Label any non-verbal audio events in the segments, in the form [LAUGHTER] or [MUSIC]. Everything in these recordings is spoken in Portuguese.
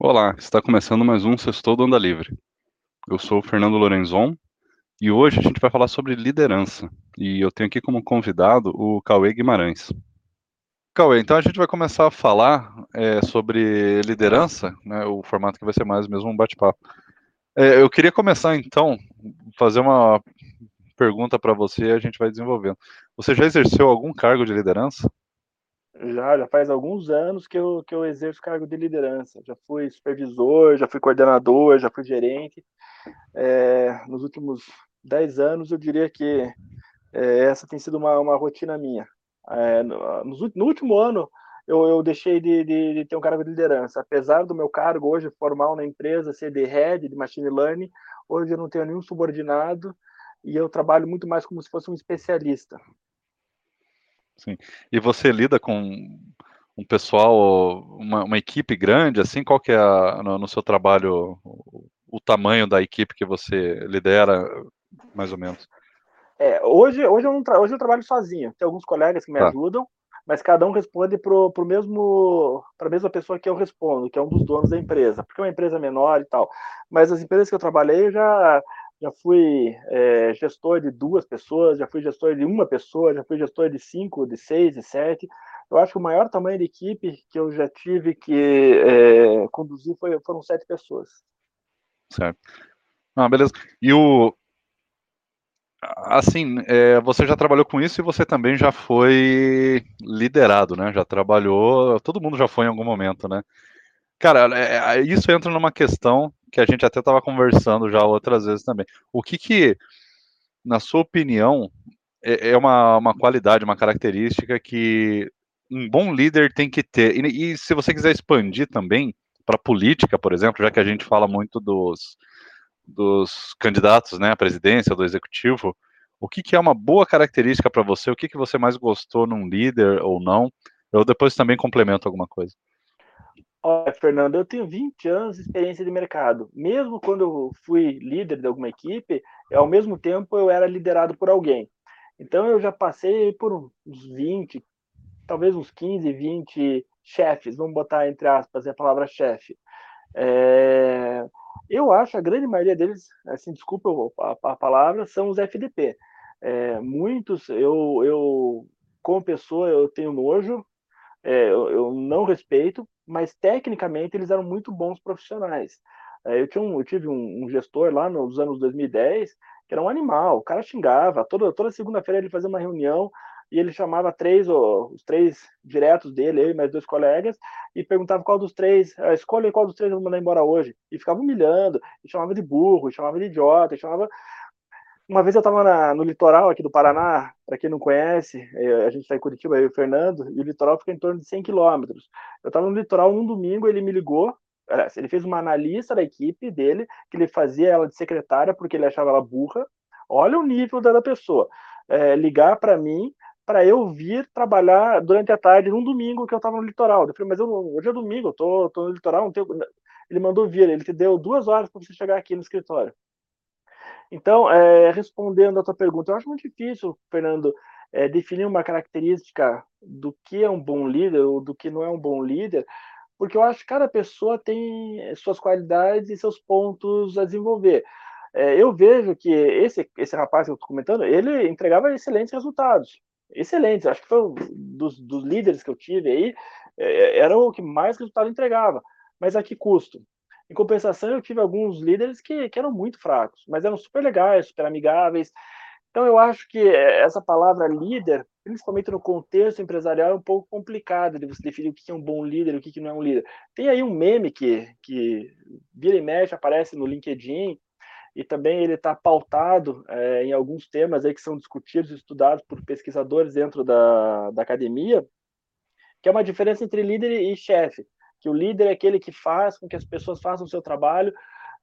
Olá, está começando mais um Sextou do Anda Livre. Eu sou o Fernando Lorenzon e hoje a gente vai falar sobre liderança. E eu tenho aqui como convidado o Cauê Guimarães. Cauê, então a gente vai começar a falar é, sobre liderança, né, o formato que vai ser mais mesmo um bate-papo. É, eu queria começar então, fazer uma pergunta para você e a gente vai desenvolvendo. Você já exerceu algum cargo de liderança? Já, já faz alguns anos que eu, que eu exerço cargo de liderança. Já fui supervisor, já fui coordenador, já fui gerente. É, nos últimos dez anos, eu diria que é, essa tem sido uma, uma rotina minha. É, no, no, último ano, eu, eu deixei de, de, de, ter um cargo de liderança. Apesar do meu cargo hoje formal na empresa ser de head, de machine learning, hoje eu não tenho nenhum subordinado e eu trabalho muito mais como se fosse um especialista. Sim. E você lida com um pessoal, uma, uma equipe grande, assim, qual que é a, no, no, seu trabalho o, o, tamanho da equipe que você lidera, mais ou menos? É, hoje, hoje, eu não hoje eu trabalho sozinho, tem alguns colegas que me tá. ajudam, mas cada um responde para o mesmo para a mesma pessoa que eu respondo, que é um dos donos da empresa, porque é uma empresa menor e tal. Mas as empresas que eu trabalhei eu já já fui é, gestor de duas pessoas, já fui gestor de uma pessoa, já fui gestor de cinco, de seis, de sete. Eu acho que o maior tamanho de equipe que eu já tive que é, conduzir foi, foram sete pessoas. Certo. Ah, beleza. E o. Assim, é, você já trabalhou com isso e você também já foi liderado, né? Já trabalhou. Todo mundo já foi em algum momento, né? Cara, é, é, isso entra numa questão que a gente até estava conversando já outras vezes também. O que que, na sua opinião, é, é uma, uma qualidade, uma característica que um bom líder tem que ter? E, e se você quiser expandir também para política, por exemplo, já que a gente fala muito dos, dos candidatos né, à presidência, do executivo, o que, que é uma boa característica para você? O que, que você mais gostou num líder ou não? Eu depois também complemento alguma coisa. Olha, Fernando, eu tenho 20 anos de experiência de mercado. Mesmo quando eu fui líder de alguma equipe, ao mesmo tempo eu era liderado por alguém. Então eu já passei por uns 20, talvez uns 15, 20 chefes, vamos botar entre aspas a palavra chefe. É... Eu acho a grande maioria deles, assim, desculpa a, a palavra, são os FDP. É, muitos, eu, eu, como pessoa, eu tenho nojo, é, eu, eu, não respeito, mas tecnicamente eles eram muito bons profissionais. É, eu, um, eu, tive um, um, gestor lá nos anos 2010 que era um animal, o cara xingava, toda, toda segunda-feira ele fazia uma reunião e ele chamava três, os três diretos dele, eu e mais dois colegas, e perguntava qual dos três, ah, escolhe qual dos três eu vou mandar embora hoje. E ficava humilhando, e chamava de burro, e chamava de idiota, e chamava uma vez eu estava no litoral aqui do Paraná, para quem não conhece, é, a gente está em Curitiba, eu e o Fernando, e o litoral fica em torno de 100 quilômetros. Eu estava no litoral um domingo, ele me ligou, ele fez uma analista da equipe dele, que ele fazia ela de secretária porque ele achava ela burra. Olha o nível da pessoa. É, ligar para mim para eu vir trabalhar durante a tarde num domingo que eu estava no litoral. Eu falei, mas eu, hoje é domingo, eu tô, tô no litoral, não tenho... Ele mandou vir, ele te deu duas horas para você chegar aqui no escritório. Então, é, respondendo a tua pergunta, eu acho muito difícil, Fernando, é, definir uma característica do que é um bom líder ou do que não é um bom líder, porque eu acho que cada pessoa tem suas qualidades e seus pontos a desenvolver. É, eu vejo que esse, esse rapaz que eu estou comentando, ele entregava excelentes resultados. Excelentes, acho que foi um dos, dos líderes que eu tive aí, é, era o que mais resultado entregava. Mas a que custo? Em compensação, eu tive alguns líderes que, que eram muito fracos, mas eram super legais, super amigáveis. Então, eu acho que essa palavra líder, principalmente no contexto empresarial, é um pouco complicado de você definir o que é um bom líder e o que não é um líder. Tem aí um meme que, que vira e mexe, aparece no LinkedIn, e também ele está pautado é, em alguns temas aí que são discutidos e estudados por pesquisadores dentro da, da academia, que é uma diferença entre líder e chefe que o líder é aquele que faz com que as pessoas façam o seu trabalho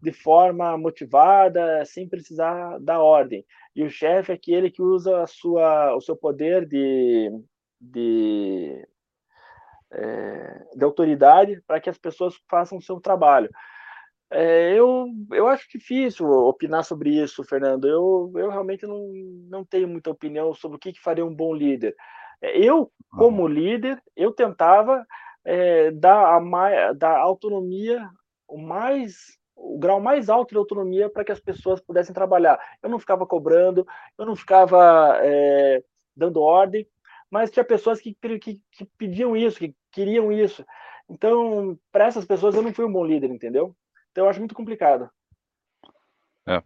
de forma motivada, sem precisar dar ordem. E o chefe é aquele que usa a sua, o seu poder de, de, é, de autoridade para que as pessoas façam o seu trabalho. É, eu, eu acho difícil opinar sobre isso, Fernando. Eu, eu realmente não, não tenho muita opinião sobre o que, que faria um bom líder. É, eu, como líder, eu tentava é, dar, a, dar autonomia o mais o grau mais alto de autonomia para que as pessoas pudessem trabalhar. Eu não ficava cobrando, eu não ficava é, dando ordem, mas tinha pessoas que, que, que, pediam isso, que queriam isso. Então, para essas pessoas, eu não fui um bom líder, entendeu? Então, eu acho muito complicado. É.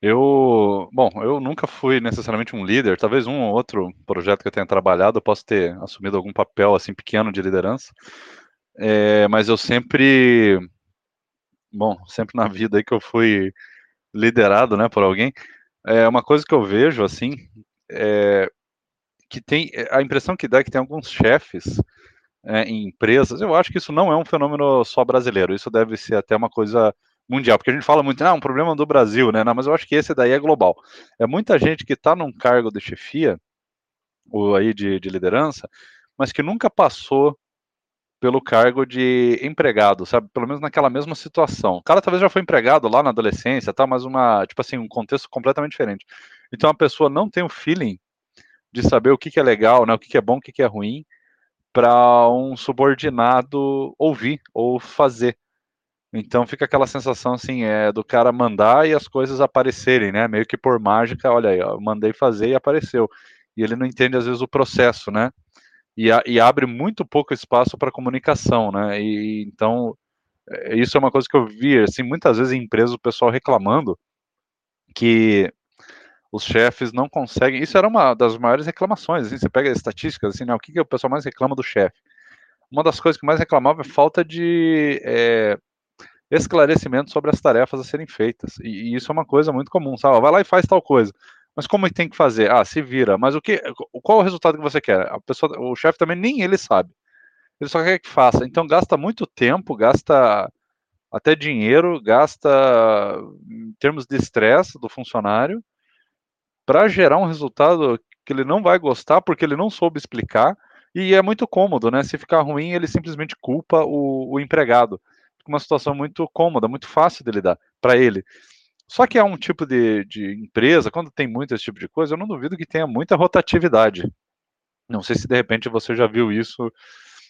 Eu, bom, eu nunca fui necessariamente um líder, talvez um ou outro projeto que eu tenha trabalhado, eu posso ter assumido algum papel assim pequeno de liderança, é, mas eu sempre bom, sempre na vida aí que eu fui liderado, né, por alguém, é uma coisa que eu vejo, assim, é, que tem, a impressão que dá é que tem alguns chefes é, em empresas, eu acho que isso não é um fenômeno só brasileiro, isso deve ser até uma coisa mundial, porque a gente fala muito, ah, um problema do Brasil, né, não, mas eu acho que esse daí é global. É muita gente que está num cargo de chefia, ou aí de, de liderança, mas que nunca passou pelo cargo de empregado, sabe? Pelo menos naquela mesma situação. O cara talvez já foi empregado lá na adolescência, tá? Mas uma, tipo assim, um contexto completamente diferente. Então a pessoa não tem o feeling de saber o que, que é legal, né? O que, que é bom, o que, que é ruim, para um subordinado ouvir ou fazer. Então fica aquela sensação assim, é do cara mandar e as coisas aparecerem, né? Meio que por mágica, olha aí, eu mandei fazer e apareceu. E ele não entende às vezes o processo, né? e, a, e abre muito pouco espaço para comunicação, né? E então é, isso é uma coisa que eu vi, assim, muitas vezes em empresas o pessoal reclamando que os chefes não conseguem. Isso era uma das maiores reclamações. Assim, você pega estatísticas, assim, né, o que, que o pessoal mais reclama do chefe? Uma das coisas que mais reclamava é falta de é, esclarecimento sobre as tarefas a serem feitas. E, e, isso é uma coisa muito comum, sabe? Vai lá e faz tal coisa. Mas como é tem que fazer? Ah, se vira. Mas o que? Qual o resultado que você quer? A pessoa, o chefe também nem ele sabe. Ele só quer que faça. Então gasta muito tempo, gasta até dinheiro, gasta em termos de estresse do funcionário para gerar um resultado que ele não vai gostar porque ele não soube explicar. E é muito cômodo, né? Se ficar ruim, ele simplesmente culpa o, o empregado. Uma situação muito cômoda, muito fácil de lidar para ele. Só que é um tipo de, de empresa, quando tem muito esse tipo de coisa, eu não duvido que tenha muita rotatividade. Não sei se de repente você já viu isso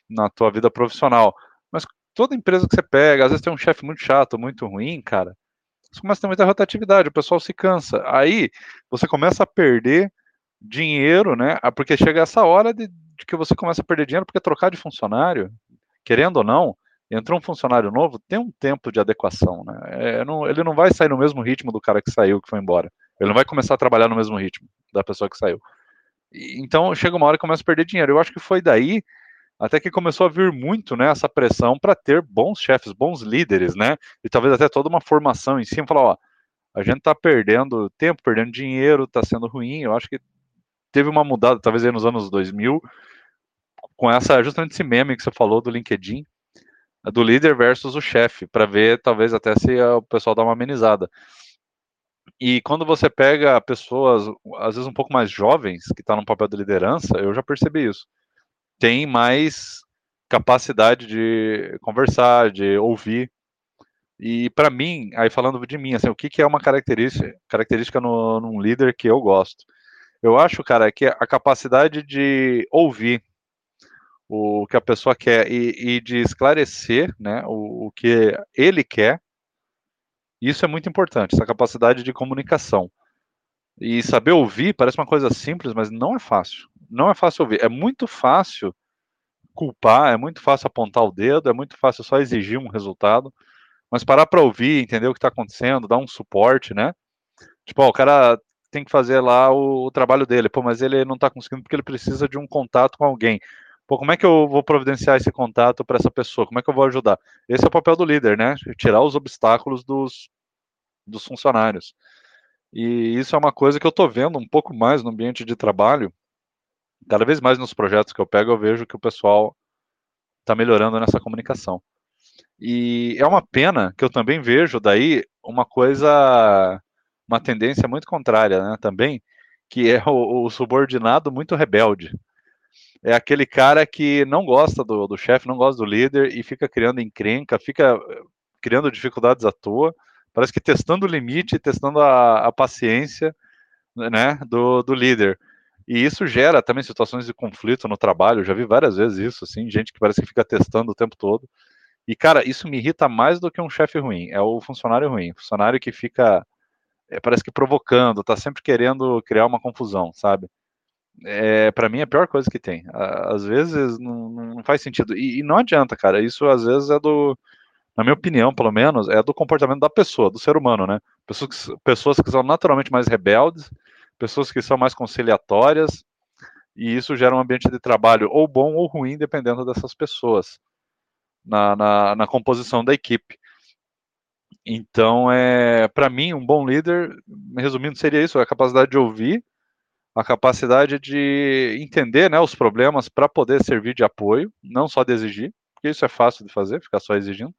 na tua vida profissional, mas toda empresa que você pega, às vezes tem um chefe muito chato, muito ruim, cara, você começa a ter muita rotatividade, o pessoal se cansa. Aí você começa a perder dinheiro, né? Porque chega essa hora de, de que você começa a perder dinheiro porque trocar de funcionário, querendo ou não, entrou um funcionário novo, tem um tempo de adequação, né? É, não, ele não vai sair no mesmo ritmo do cara que saiu, que foi embora. Ele não vai começar a trabalhar no mesmo ritmo da pessoa que saiu. E, então chega uma hora que começa a perder dinheiro. Eu acho que foi daí até que começou a vir muito, né, essa pressão para ter bons chefes, bons líderes, né? E talvez até toda uma formação em cima, falar, ó, a gente tá perdendo tempo, perdendo dinheiro, tá sendo ruim. Eu acho que teve uma mudada, talvez aí nos anos 2000, com essa justamente esse meme que você falou do LinkedIn, do líder versus o chefe, para ver talvez até se o pessoal dá uma amenizada. E quando você pega pessoas, às vezes um pouco mais jovens, que estão tá no papel de liderança, eu já percebi isso. Tem mais capacidade de conversar, de ouvir. E para mim, aí falando de mim, assim, o que, que é uma característica, característica no, num líder que eu gosto? Eu acho, cara, que a capacidade de ouvir o que a pessoa quer e, e de esclarecer né, o, o, que ele quer. Isso é muito importante, essa capacidade de comunicação. E saber ouvir parece uma coisa simples, mas não é fácil. Não é fácil ouvir. É muito fácil culpar, é muito fácil apontar o dedo, é muito fácil só exigir um resultado. Mas parar para ouvir, entender o que está acontecendo, dar um suporte, né? Tipo, ó, o cara tem que fazer lá o, o trabalho dele, pô, mas ele não está conseguindo porque ele precisa de um contato com alguém. Pô, como é que eu vou providenciar esse contato para essa pessoa? Como é que eu vou ajudar? Esse é o papel do líder, né? Tirar os obstáculos dos, dos funcionários. E isso é uma coisa que eu estou vendo um pouco mais no ambiente de trabalho. Cada vez mais nos projetos que eu pego, eu vejo que o pessoal está melhorando nessa comunicação. E é uma pena que eu também vejo daí uma coisa, uma tendência muito contrária, né? Também, que é o, o subordinado muito rebelde é aquele cara que não gosta do, do chefe, não gosta do líder e fica criando encrenca, fica eh, criando dificuldades à toa, parece que testando o limite, testando a, a paciência né, do, do líder. E isso gera também situações de conflito no trabalho, eu já vi várias vezes isso, assim, gente que parece que fica testando o tempo todo. E, cara, isso me irrita mais do que um chefe ruim. É o funcionário ruim. Funcionário que fica, é, parece que provocando, tá sempre querendo criar uma confusão, sabe? É, para mim é a pior coisa que tem. Às vezes não, não faz sentido. E, e, não adianta, cara. Isso às vezes é do, na minha opinião, pelo menos, é do comportamento da pessoa, do ser humano, né? Pessoas que, pessoas que são naturalmente mais rebeldes, pessoas que são mais conciliatórias, e isso gera um ambiente de trabalho ou bom ou ruim, dependendo dessas pessoas na, na, na composição da equipe. Então, é, para mim, um bom líder, resumindo, seria isso: a capacidade de ouvir, a capacidade de entender né, os problemas para poder servir de apoio, não só de exigir, porque isso é fácil de fazer, ficar só exigindo,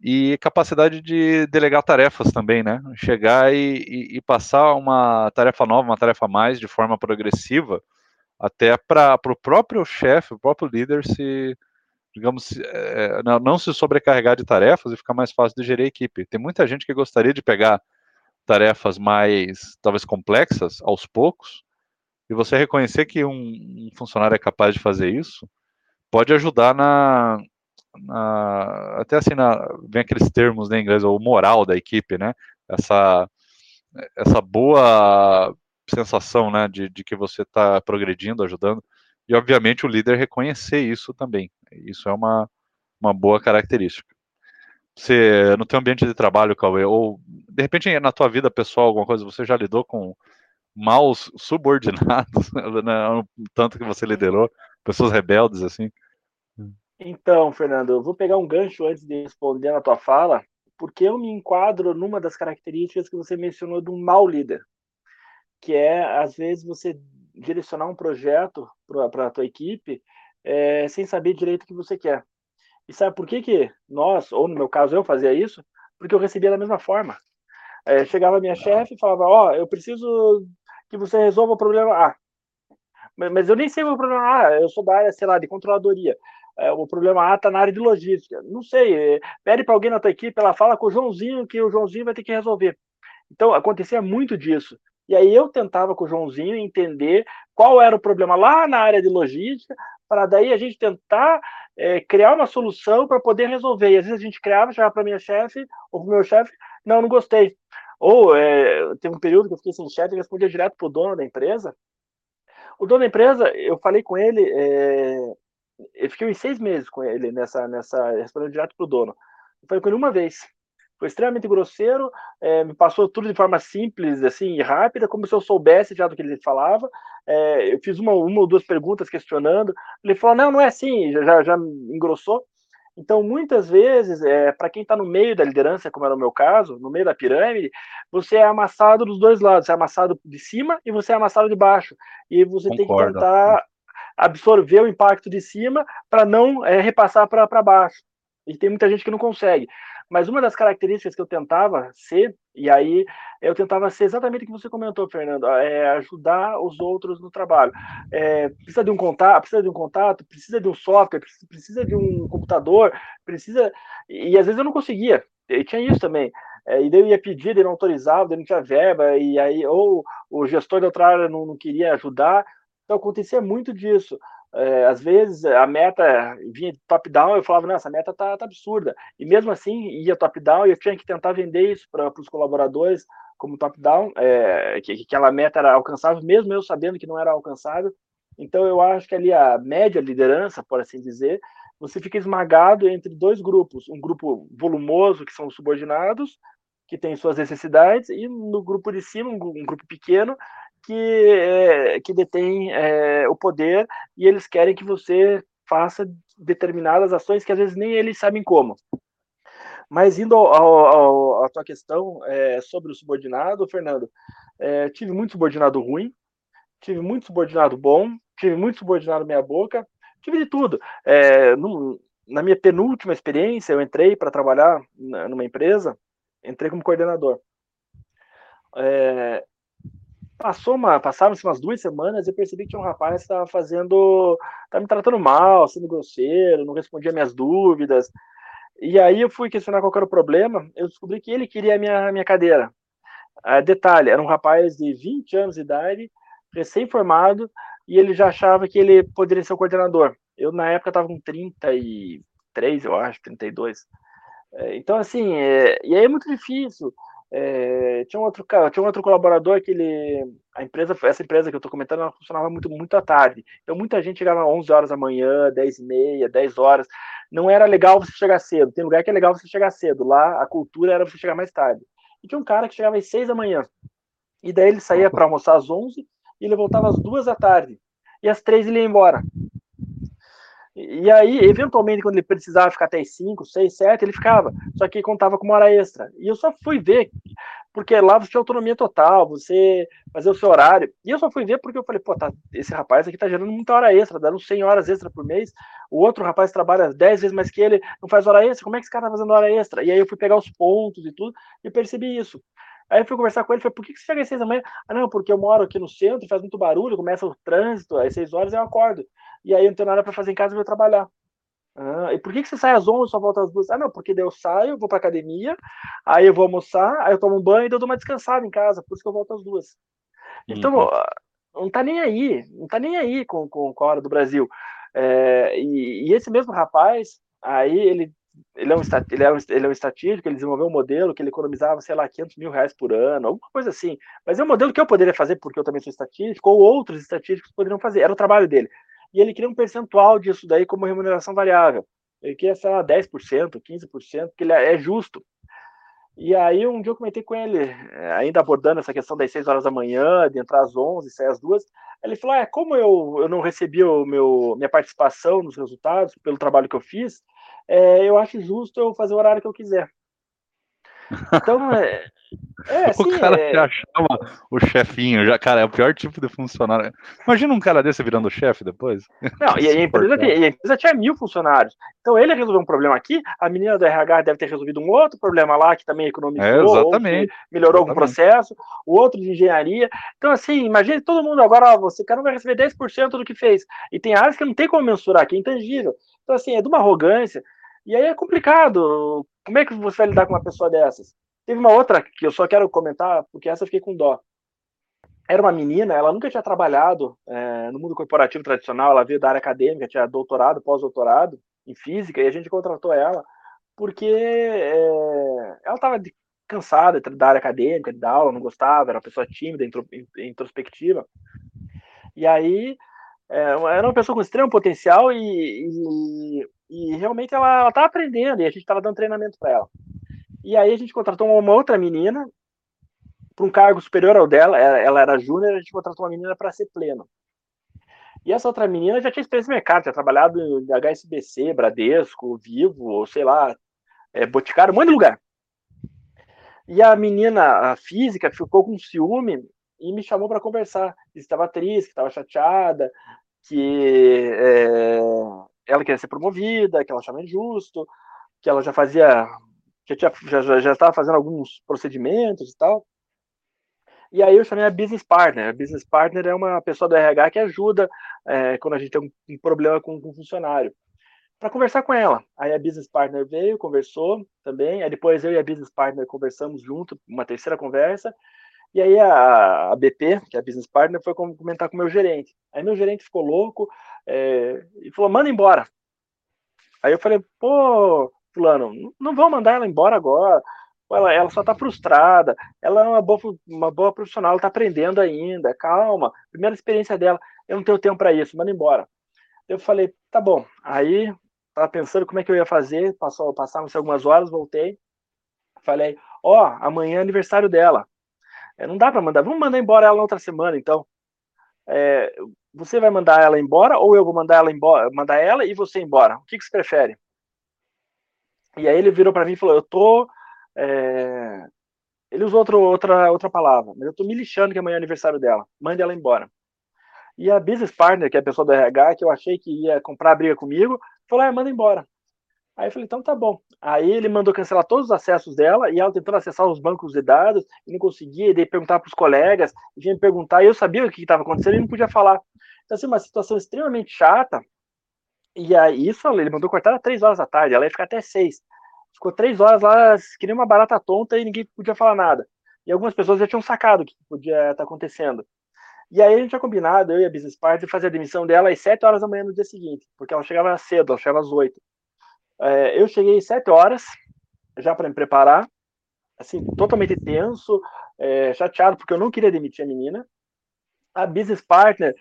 e capacidade de delegar tarefas também, né? Chegar e, e, e passar uma tarefa nova, uma tarefa a mais, de forma progressiva, até para o próprio chefe, o próprio líder se, digamos, é, não se sobrecarregar de tarefas e ficar mais fácil de gerir a equipe. Tem muita gente que gostaria de pegar tarefas mais, talvez, complexas, aos poucos, e você reconhecer que um, um funcionário é capaz de fazer isso, pode ajudar na, na até assim, na, vem aqueles termos né, em inglês, o moral da equipe, né? Essa, essa boa sensação, né, de, de que você está progredindo, ajudando, e obviamente o líder reconhecer isso também. Isso é uma, uma boa característica. Você, no teu ambiente de trabalho, Cauê, ou de repente na tua vida pessoal, alguma coisa, você já lidou com maus subordinados, [LAUGHS] né, tanto que você liderou, pessoas rebeldes, assim? Então, Fernando, eu vou pegar um gancho antes de responder na tua fala, porque eu me enquadro numa das características que você mencionou de um mau líder que é, às vezes, você direcionar um projeto para a tua equipe é, sem saber direito o que você quer. E sabe por que, que nós, ou no meu caso eu fazia isso? Porque eu recebia da mesma forma. É, chegava a minha chefe e falava, ó, oh, eu preciso que você resolva o problema A. Mas eu nem sei o problema A, eu sou da área, sei lá, de controladoria. É, o problema A está na área de logística. Não sei, é, pede para alguém na tua equipe, ela fala com o Joãozinho que o Joãozinho vai ter que resolver. Então, acontecia muito disso. E aí eu tentava com o Joãozinho entender qual era o problema lá na área de logística, para daí a gente tentar é, criar uma solução para poder resolver. E às vezes a gente criava, chegava para minha chefe ou para o meu chefe, não, não gostei. Ou é, teve um período que eu fiquei sem chefe e respondia direto para o dono da empresa. O dono da empresa, eu falei com ele, é, eu fiquei seis meses com ele nessa, nessa respondendo direto para o dono. Eu falei com ele uma vez foi extremamente grosseiro, é, me passou tudo de forma simples, assim, e rápida, como se eu soubesse já do que ele falava. É, eu fiz uma, uma ou duas perguntas questionando. Ele falou: não, não é assim, já, já engrossou. Então, muitas vezes, é, para quem está no meio da liderança, como era o meu caso, no meio da pirâmide, você é amassado dos dois lados. Você é amassado de cima e você é amassado de baixo. E você Concordo. tem que tentar absorver o impacto de cima para não é, repassar para baixo. E tem muita gente que não consegue. Mas uma das características que eu tentava ser, e aí eu tentava ser exatamente o que você comentou, Fernando, é ajudar os outros no trabalho. É, precisa de um contato, precisa de um contato, precisa de um software, precisa de um computador, precisa. E às vezes eu não conseguia. E tinha isso também. É, e daí eu ia pedir, ele não autorizava, ele não tinha verba, e aí ou o gestor da outra área não, não queria ajudar. Então acontecia muito disso é, às vezes a meta vinha top-down, eu falava, não, essa meta tá, tá, absurda. E mesmo assim, ia top-down e eu tinha que tentar vender isso para os colaboradores como top-down, é, que, que, aquela meta era alcançável, mesmo eu sabendo que não era alcançável. Então eu acho que ali a média liderança, por assim dizer, você fica esmagado entre dois grupos, um grupo volumoso, que são os subordinados, que tem suas necessidades, e no grupo de cima, um grupo pequeno, que, é, que detém é, o poder e eles querem que você faça determinadas ações que às vezes nem eles sabem como. Mas indo à tua questão é, sobre o subordinado, Fernando, tive muito subordinado ruim, tive muito subordinado bom, tive muito subordinado meia boca, tive de tudo. No, na minha penúltima experiência, eu entrei para trabalhar numa empresa, entrei como coordenador. É, passou uma, passaram-se umas duas semanas e eu percebi que tinha um rapaz que estava fazendo, estava me tratando mal, sendo grosseiro, não respondia minhas dúvidas. E aí eu fui questionar qual era o problema, eu descobri que ele queria a minha, minha cadeira. Uh, detalhe, era um rapaz de 20 anos de idade, recém-formado, e ele já achava que ele poderia ser o coordenador. Eu, na época, estava com 30 e 33, eu acho, 32. É, então, assim, é, e aí é muito difícil. É, tinha um outro tinha um outro colaborador que ele a empresa essa empresa que eu estou comentando ela funcionava muito muito à tarde. Então muita gente chegava às 11 horas da manhã 10 e meia 10 horas. Não era legal você chegar cedo. Tem lugar que é legal você chegar cedo. Lá a cultura era você chegar mais tarde. E tinha um cara que chegava às 6 da manhã. E daí ele saía para almoçar às 11 e ele voltava às 2 da tarde. E às 3 ele ia embora e aí, eventualmente, quando ele precisava ficar até 5, 6, 7, ele ficava. Só que contava com uma hora extra. E eu só fui ver, porque lá você tinha autonomia total, você fazer o seu horário. E eu só fui ver porque eu falei, pô, tá, esse rapaz aqui tá gerando muita hora extra, dando 100 horas extra por mês. O outro rapaz trabalha 10 vezes mais que ele, não faz hora extra. Como é que esse cara tá fazendo hora extra? E aí eu fui pegar os pontos e tudo e percebi isso. Aí eu fui conversar com ele, falei, por que, que você chega às seis da manhã? Ah, não, porque eu moro aqui no centro, faz muito barulho, começa o trânsito, às seis horas eu acordo e aí eu não tenho nada para fazer em casa e vou trabalhar. Ah, e por que, que você sai às 11 e só volta às duas? Ah, não, porque daí eu saio, vou pra academia, aí eu vou almoçar, aí eu tomo um banho e eu dou uma descansada em casa, por isso que eu volto às duas. Então, uhum. não tá nem aí, não tá nem aí com, com, com a hora do Brasil. É, e, e, esse mesmo rapaz, aí ele, ele, é um, ele, é um, ele é um estatístico, ele desenvolveu um modelo que ele economizava, sei lá, 500 mil reais por ano, alguma coisa assim. Mas é um modelo que eu poderia fazer, porque eu também sou estatístico, ou outros estatísticos poderiam fazer, era o trabalho dele e ele queria um percentual disso daí como remuneração variável. Ele queria, sei lá, 10%, 15%, que ele é, é justo. E aí um dia eu comentei com ele, é, ainda abordando essa questão das 6 horas da manhã, de entrar às 11, sair às 2, ele falou, é, como eu, eu não recebi o meu, minha participação nos resultados, pelo trabalho que eu fiz, é, eu acho justo eu fazer o horário que eu quiser. Então, é, é, [LAUGHS] o sim, cara é... já chama o chefinho, já, cara, é o pior tipo de funcionário. Imagina um cara desse virando chefe depois. Não, e a, [LAUGHS] empresa tem, a empresa tinha mil funcionários. Então ele resolveu um problema aqui, a menina do RH deve ter resolvido um outro problema lá, que também economizou, é, exatamente, melhorou exatamente. algum processo, o outro de engenharia. Então, assim, imagine todo mundo agora, ó, você cara vai receber 10% do que fez. E tem áreas que não tem como mensurar, que é intangível. Então, assim, é de uma arrogância. E aí é complicado. Como é que você vai lidar com uma pessoa dessas? Teve uma outra que eu só quero comentar, porque essa eu fiquei com dó. Era uma menina, ela nunca tinha trabalhado é, no mundo corporativo tradicional, ela veio da área acadêmica, tinha doutorado, pós-doutorado em física, e a gente contratou ela porque é, ela estava cansada da área acadêmica, dar aula, não gostava, era uma pessoa tímida, introspectiva. E aí, é, era uma pessoa com extremo potencial e, e, e realmente ela estava aprendendo e a gente estava dando treinamento para ela. E aí a gente contratou uma outra menina para um cargo superior ao dela, ela era júnior, a gente contratou uma menina para ser pleno. E essa outra menina já tinha experiência no mercado, tinha trabalhado em HSBC, Bradesco, Vivo, sei lá, é, Boticário, um monte de lugar. E a menina, a física, ficou com ciúme e me chamou para conversar. Estava triste, estava chateada, que é, ela queria ser promovida, que ela achava injusto, que ela já fazia já, tinha, já, já estava fazendo alguns procedimentos e tal. E aí eu chamei a business partner. A business partner é uma pessoa do RH que ajuda é, quando a gente tem um, um problema com, com um funcionário. Para conversar com ela. Aí a business partner veio, conversou também. Aí depois eu e a business partner conversamos junto, uma terceira conversa. E aí a, a BP, que é a business partner, foi comentar com o meu gerente. Aí meu gerente ficou louco é, e falou: manda embora. Aí eu falei: pô, fulano, não vão mandar ela embora agora. Ela, ela só está frustrada, ela é uma boa, uma boa profissional, ela está aprendendo ainda, calma, primeira experiência dela, eu não tenho tempo para isso, manda embora. Eu falei, tá bom. Aí, tava pensando como é que eu ia fazer, passou, passaram-se algumas horas, voltei, falei, ó, oh, amanhã é aniversário dela. É, não dá para mandar, vamos mandar embora ela na outra semana, então. É, você vai mandar ela embora ou eu vou mandar ela embora, mandar ela e você embora? O que, que você prefere? E aí ele virou para mim e falou: Eu tô. É... Ele usou outro, outra, outra palavra, mas eu tô me lixando que amanhã é aniversário dela. Mande ela embora. E a business partner, que é a pessoa do RH, que eu achei que ia comprar briga comigo, falou: ah, manda embora. Aí eu falei: então tá bom. Aí ele mandou cancelar todos os acessos dela e ela tentando acessar os bancos de dados e não conseguia, e daí perguntar para os colegas, e vinha me perguntar, e eu sabia o que estava acontecendo e não podia falar. Então, assim, uma situação extremamente chata, e aí, isso, ele mandou cortar às três horas da tarde, ela ia ficar até seis. Ficou três horas lá, que nem uma barata tonta e ninguém podia falar nada. E algumas pessoas já tinham sacado o que podia estar tá acontecendo. E aí a gente tinha combinado, eu e a Business Partner, fazer a demissão dela às sete horas da manhã no dia seguinte, porque ela chegava cedo, ela chegava às oito. É, eu cheguei às sete horas, já para me preparar, assim, totalmente tenso, é, chateado, porque eu não queria demitir a menina. A business partner,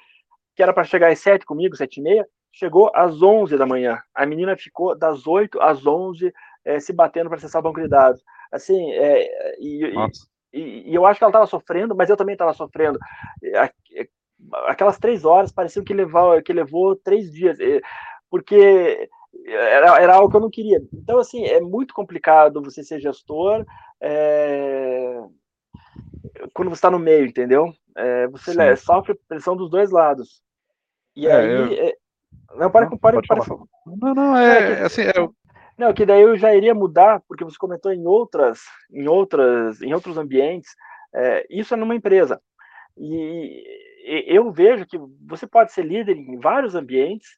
que era para chegar às sete comigo, sete e meia, chegou às onze da manhã. A menina ficou das oito às onze é, se batendo para acessar o banco de dados. Assim, é, e, e, e, eu acho que ela estava sofrendo, mas eu também estava sofrendo. Aquelas três horas pareciam que levou, que levou três dias, porque era, era algo que eu não queria. Então, assim, é muito complicado você ser gestor é... quando você está no meio, entendeu? É, você Sim. sofre pressão dos dois lados. E é, aí. Eu... É, não, para, não, para, para, para, Não, não, é, é assim, é, não, que daí eu já iria mudar, porque você comentou em outras, em outras, em outros ambientes. Isso é numa empresa. E eu vejo que você pode ser líder em vários ambientes.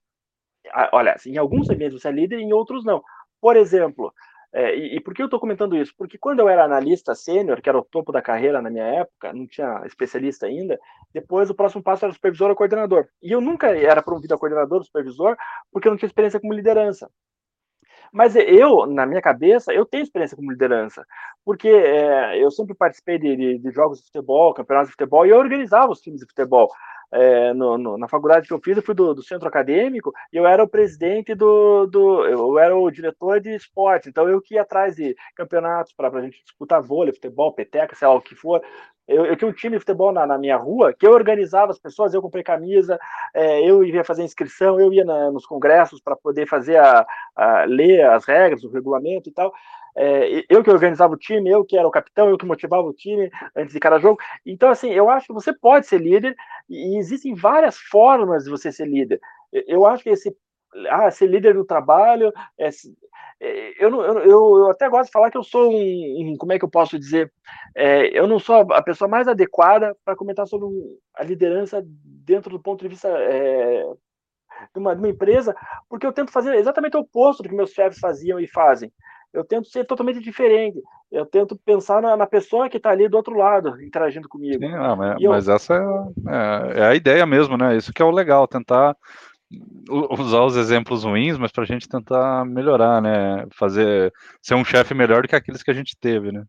Olha, em alguns ambientes você é líder, em outros não. Por exemplo, é, e, e, por que eu estou comentando isso? Porque quando eu era analista sênior, que era o topo da carreira na minha época, não tinha especialista ainda, depois o próximo passo era supervisor ou coordenador. E eu nunca era promovido a coordenador ou supervisor, porque eu não tinha experiência como liderança. Mas eu, na minha cabeça, eu tenho experiência como liderança, porque é, eu sempre participei de, de, de, jogos de futebol, campeonatos de futebol, e eu organizava os times de futebol. É, no, no, na faculdade que eu fiz, eu fui do, do, centro acadêmico e eu era o presidente do, do. Eu era o diretor de esporte, então eu que ia atrás de campeonatos para a gente disputar vôlei, futebol, peteca, sei lá o que for. Eu, eu tinha um time de futebol na, na, minha rua que eu organizava as pessoas, eu comprei camisa, é, eu ia fazer inscrição, eu ia na, nos congressos para poder fazer a, a, ler as regras, o regulamento e tal. É, eu que organizava o time, eu que era o capitão, eu que motivava o time antes de cada jogo. Então, assim, eu acho que você pode ser líder e existem várias formas de você ser líder. Eu acho que esse ah, ser líder do trabalho, é, é, eu, eu, eu, até gosto de falar que eu sou um, um como é que eu posso dizer, é, eu não sou a pessoa mais adequada para comentar sobre a liderança dentro do ponto de vista é, de, uma, de uma empresa, porque eu tento fazer exatamente o oposto do que meus chefes faziam e fazem eu tento ser totalmente diferente. Eu tento pensar na, na pessoa que está ali do outro lado, interagindo comigo. Sim, não, mas, eu... mas, essa é, é, é, a ideia mesmo, né? Isso que é o legal, tentar usar os exemplos ruins, mas para a gente tentar melhorar, né? Fazer ser um chefe melhor do que aqueles que a gente teve, né?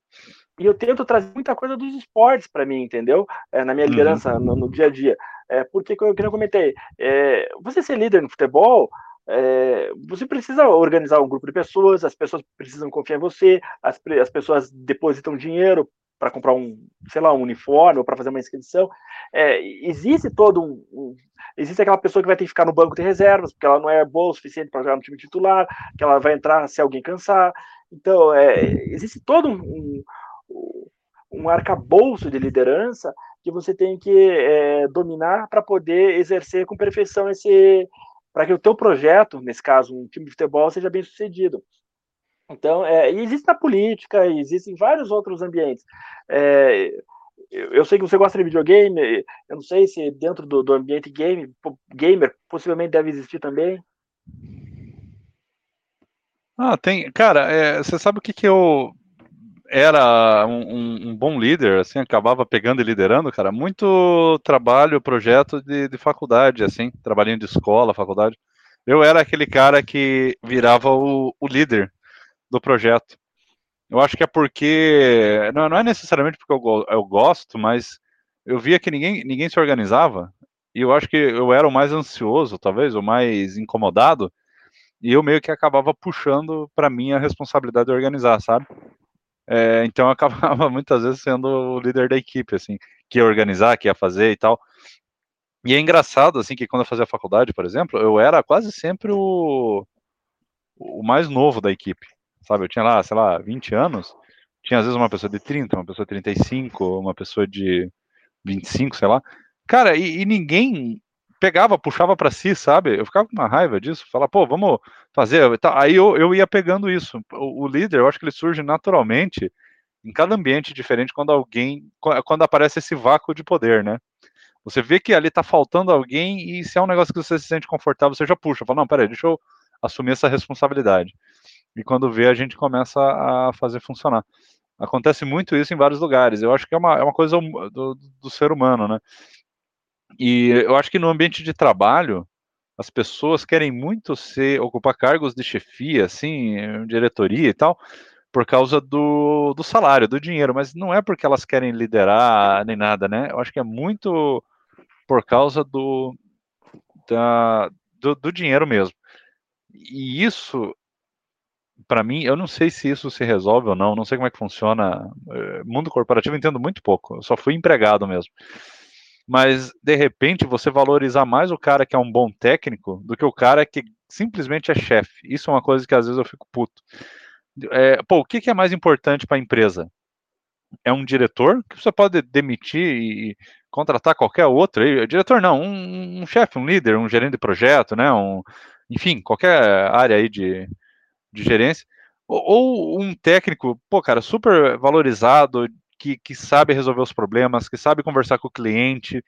E eu tento trazer muita coisa dos esportes para mim, entendeu? É, na minha liderança uhum. no, no, dia a dia. É, porque, como eu comentei, é, você ser líder no futebol é, você precisa organizar um grupo de pessoas, as pessoas precisam confiar em você, as, as pessoas depositam dinheiro para comprar um, sei lá, um uniforme ou para fazer uma inscrição. É, existe todo um, um, Existe aquela pessoa que vai ter que ficar no banco de reservas, porque ela não é boa o suficiente para jogar no time titular, que ela vai entrar se alguém cansar. Então, é, existe todo um, um, um arcabouço de liderança que você tem que é, dominar para poder exercer com perfeição esse, para que o teu projeto, nesse caso, um time de futebol, seja bem sucedido. Então, é, existe na política, existe em vários outros ambientes. É, eu sei que você gosta de videogame, eu não sei se dentro do, do ambiente game, gamer possivelmente deve existir também. Ah, tem. Cara, é, você sabe o que, que eu era um, um, bom líder, assim, acabava pegando e liderando, cara, muito trabalho, projeto de, de faculdade, assim, trabalhinho de escola, faculdade. Eu era aquele cara que virava o, o líder do projeto. Eu acho que é porque, não, é necessariamente porque eu, eu gosto, mas eu via que ninguém, ninguém se organizava, e eu acho que eu era o mais ansioso, talvez, o mais incomodado, e eu meio que acabava puxando para mim a responsabilidade de organizar, sabe? É, então eu acabava [LAUGHS] muitas vezes sendo o líder da equipe, assim, que ia organizar, que ia fazer e tal. E é engraçado, assim, que quando eu fazia faculdade, por exemplo, eu era quase sempre o, o mais novo da equipe, sabe? Eu tinha lá, sei lá, 20 anos, tinha às vezes uma pessoa de 30, uma pessoa de 35, uma pessoa de 25, sei lá. Cara, e, e ninguém pegava, puxava para si, sabe? Eu ficava com uma raiva disso, falar, pô, vamos fazer. Aí eu, eu ia pegando isso. O, o, líder, eu acho que ele surge naturalmente em cada ambiente diferente quando alguém, quando aparece esse vácuo de poder, né? Você vê que ali tá faltando alguém e se é um negócio que você se sente confortável, você já puxa, fala, não, peraí, deixa eu assumir essa responsabilidade. E quando vê, a gente começa a fazer funcionar. Acontece muito isso em vários lugares. Eu acho que é uma, é uma coisa do, do ser humano, né? E eu acho que no ambiente de trabalho, as pessoas querem muito ser ocupar cargos de chefia, assim, diretoria e tal, por causa do, do salário, do dinheiro, mas não é porque elas querem liderar nem nada, né? Eu acho que é muito por causa do, da, do, do dinheiro mesmo. E isso, para mim, eu não sei se isso se resolve ou não, não sei como é que funciona. Eh, mundo corporativo eu entendo muito pouco, eu só fui empregado mesmo mas de repente você valorizar mais o cara que é um bom técnico do que o cara que simplesmente é chefe. Isso é uma coisa que às vezes eu fico puto. É, pô, o que, é mais importante para a empresa? É um diretor que você pode demitir e contratar qualquer outro. Aí, diretor não, um, um chefe, um líder, um gerente de projeto, né? Um, enfim, qualquer área aí de, de gerência. Ou, ou um técnico, pô, cara, super valorizado, que, que sabe resolver os problemas, que sabe conversar com o cliente,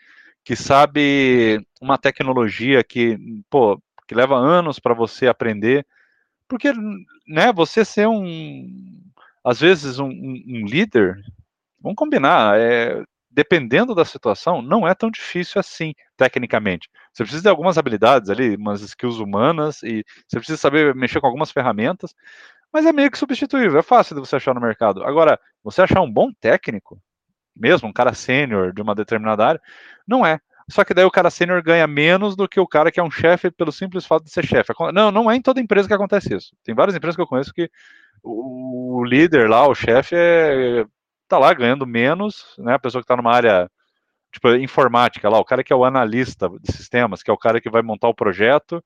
que sabe uma tecnologia que, pô, que leva anos para você aprender. Porque, né, você ser um, às vezes, um, um líder, vamos combinar, é, dependendo da situação, não é tão difícil assim, tecnicamente. Você precisa de algumas habilidades ali, umas skills humanas, e você precisa saber mexer com algumas ferramentas, mas é meio que substituível, é fácil de você achar no mercado. Agora, você achar um bom técnico, mesmo um cara sênior de uma determinada área, não é. Só que daí o cara sênior ganha menos do que o cara que é um chefe pelo simples fato de ser chefe. Não, não é em toda empresa que acontece isso. Tem várias empresas que eu conheço que o líder lá, o chefe, é, tá lá ganhando menos, né? A pessoa que está numa área tipo informática lá, o cara que é o analista de sistemas, que é o cara que vai montar o projeto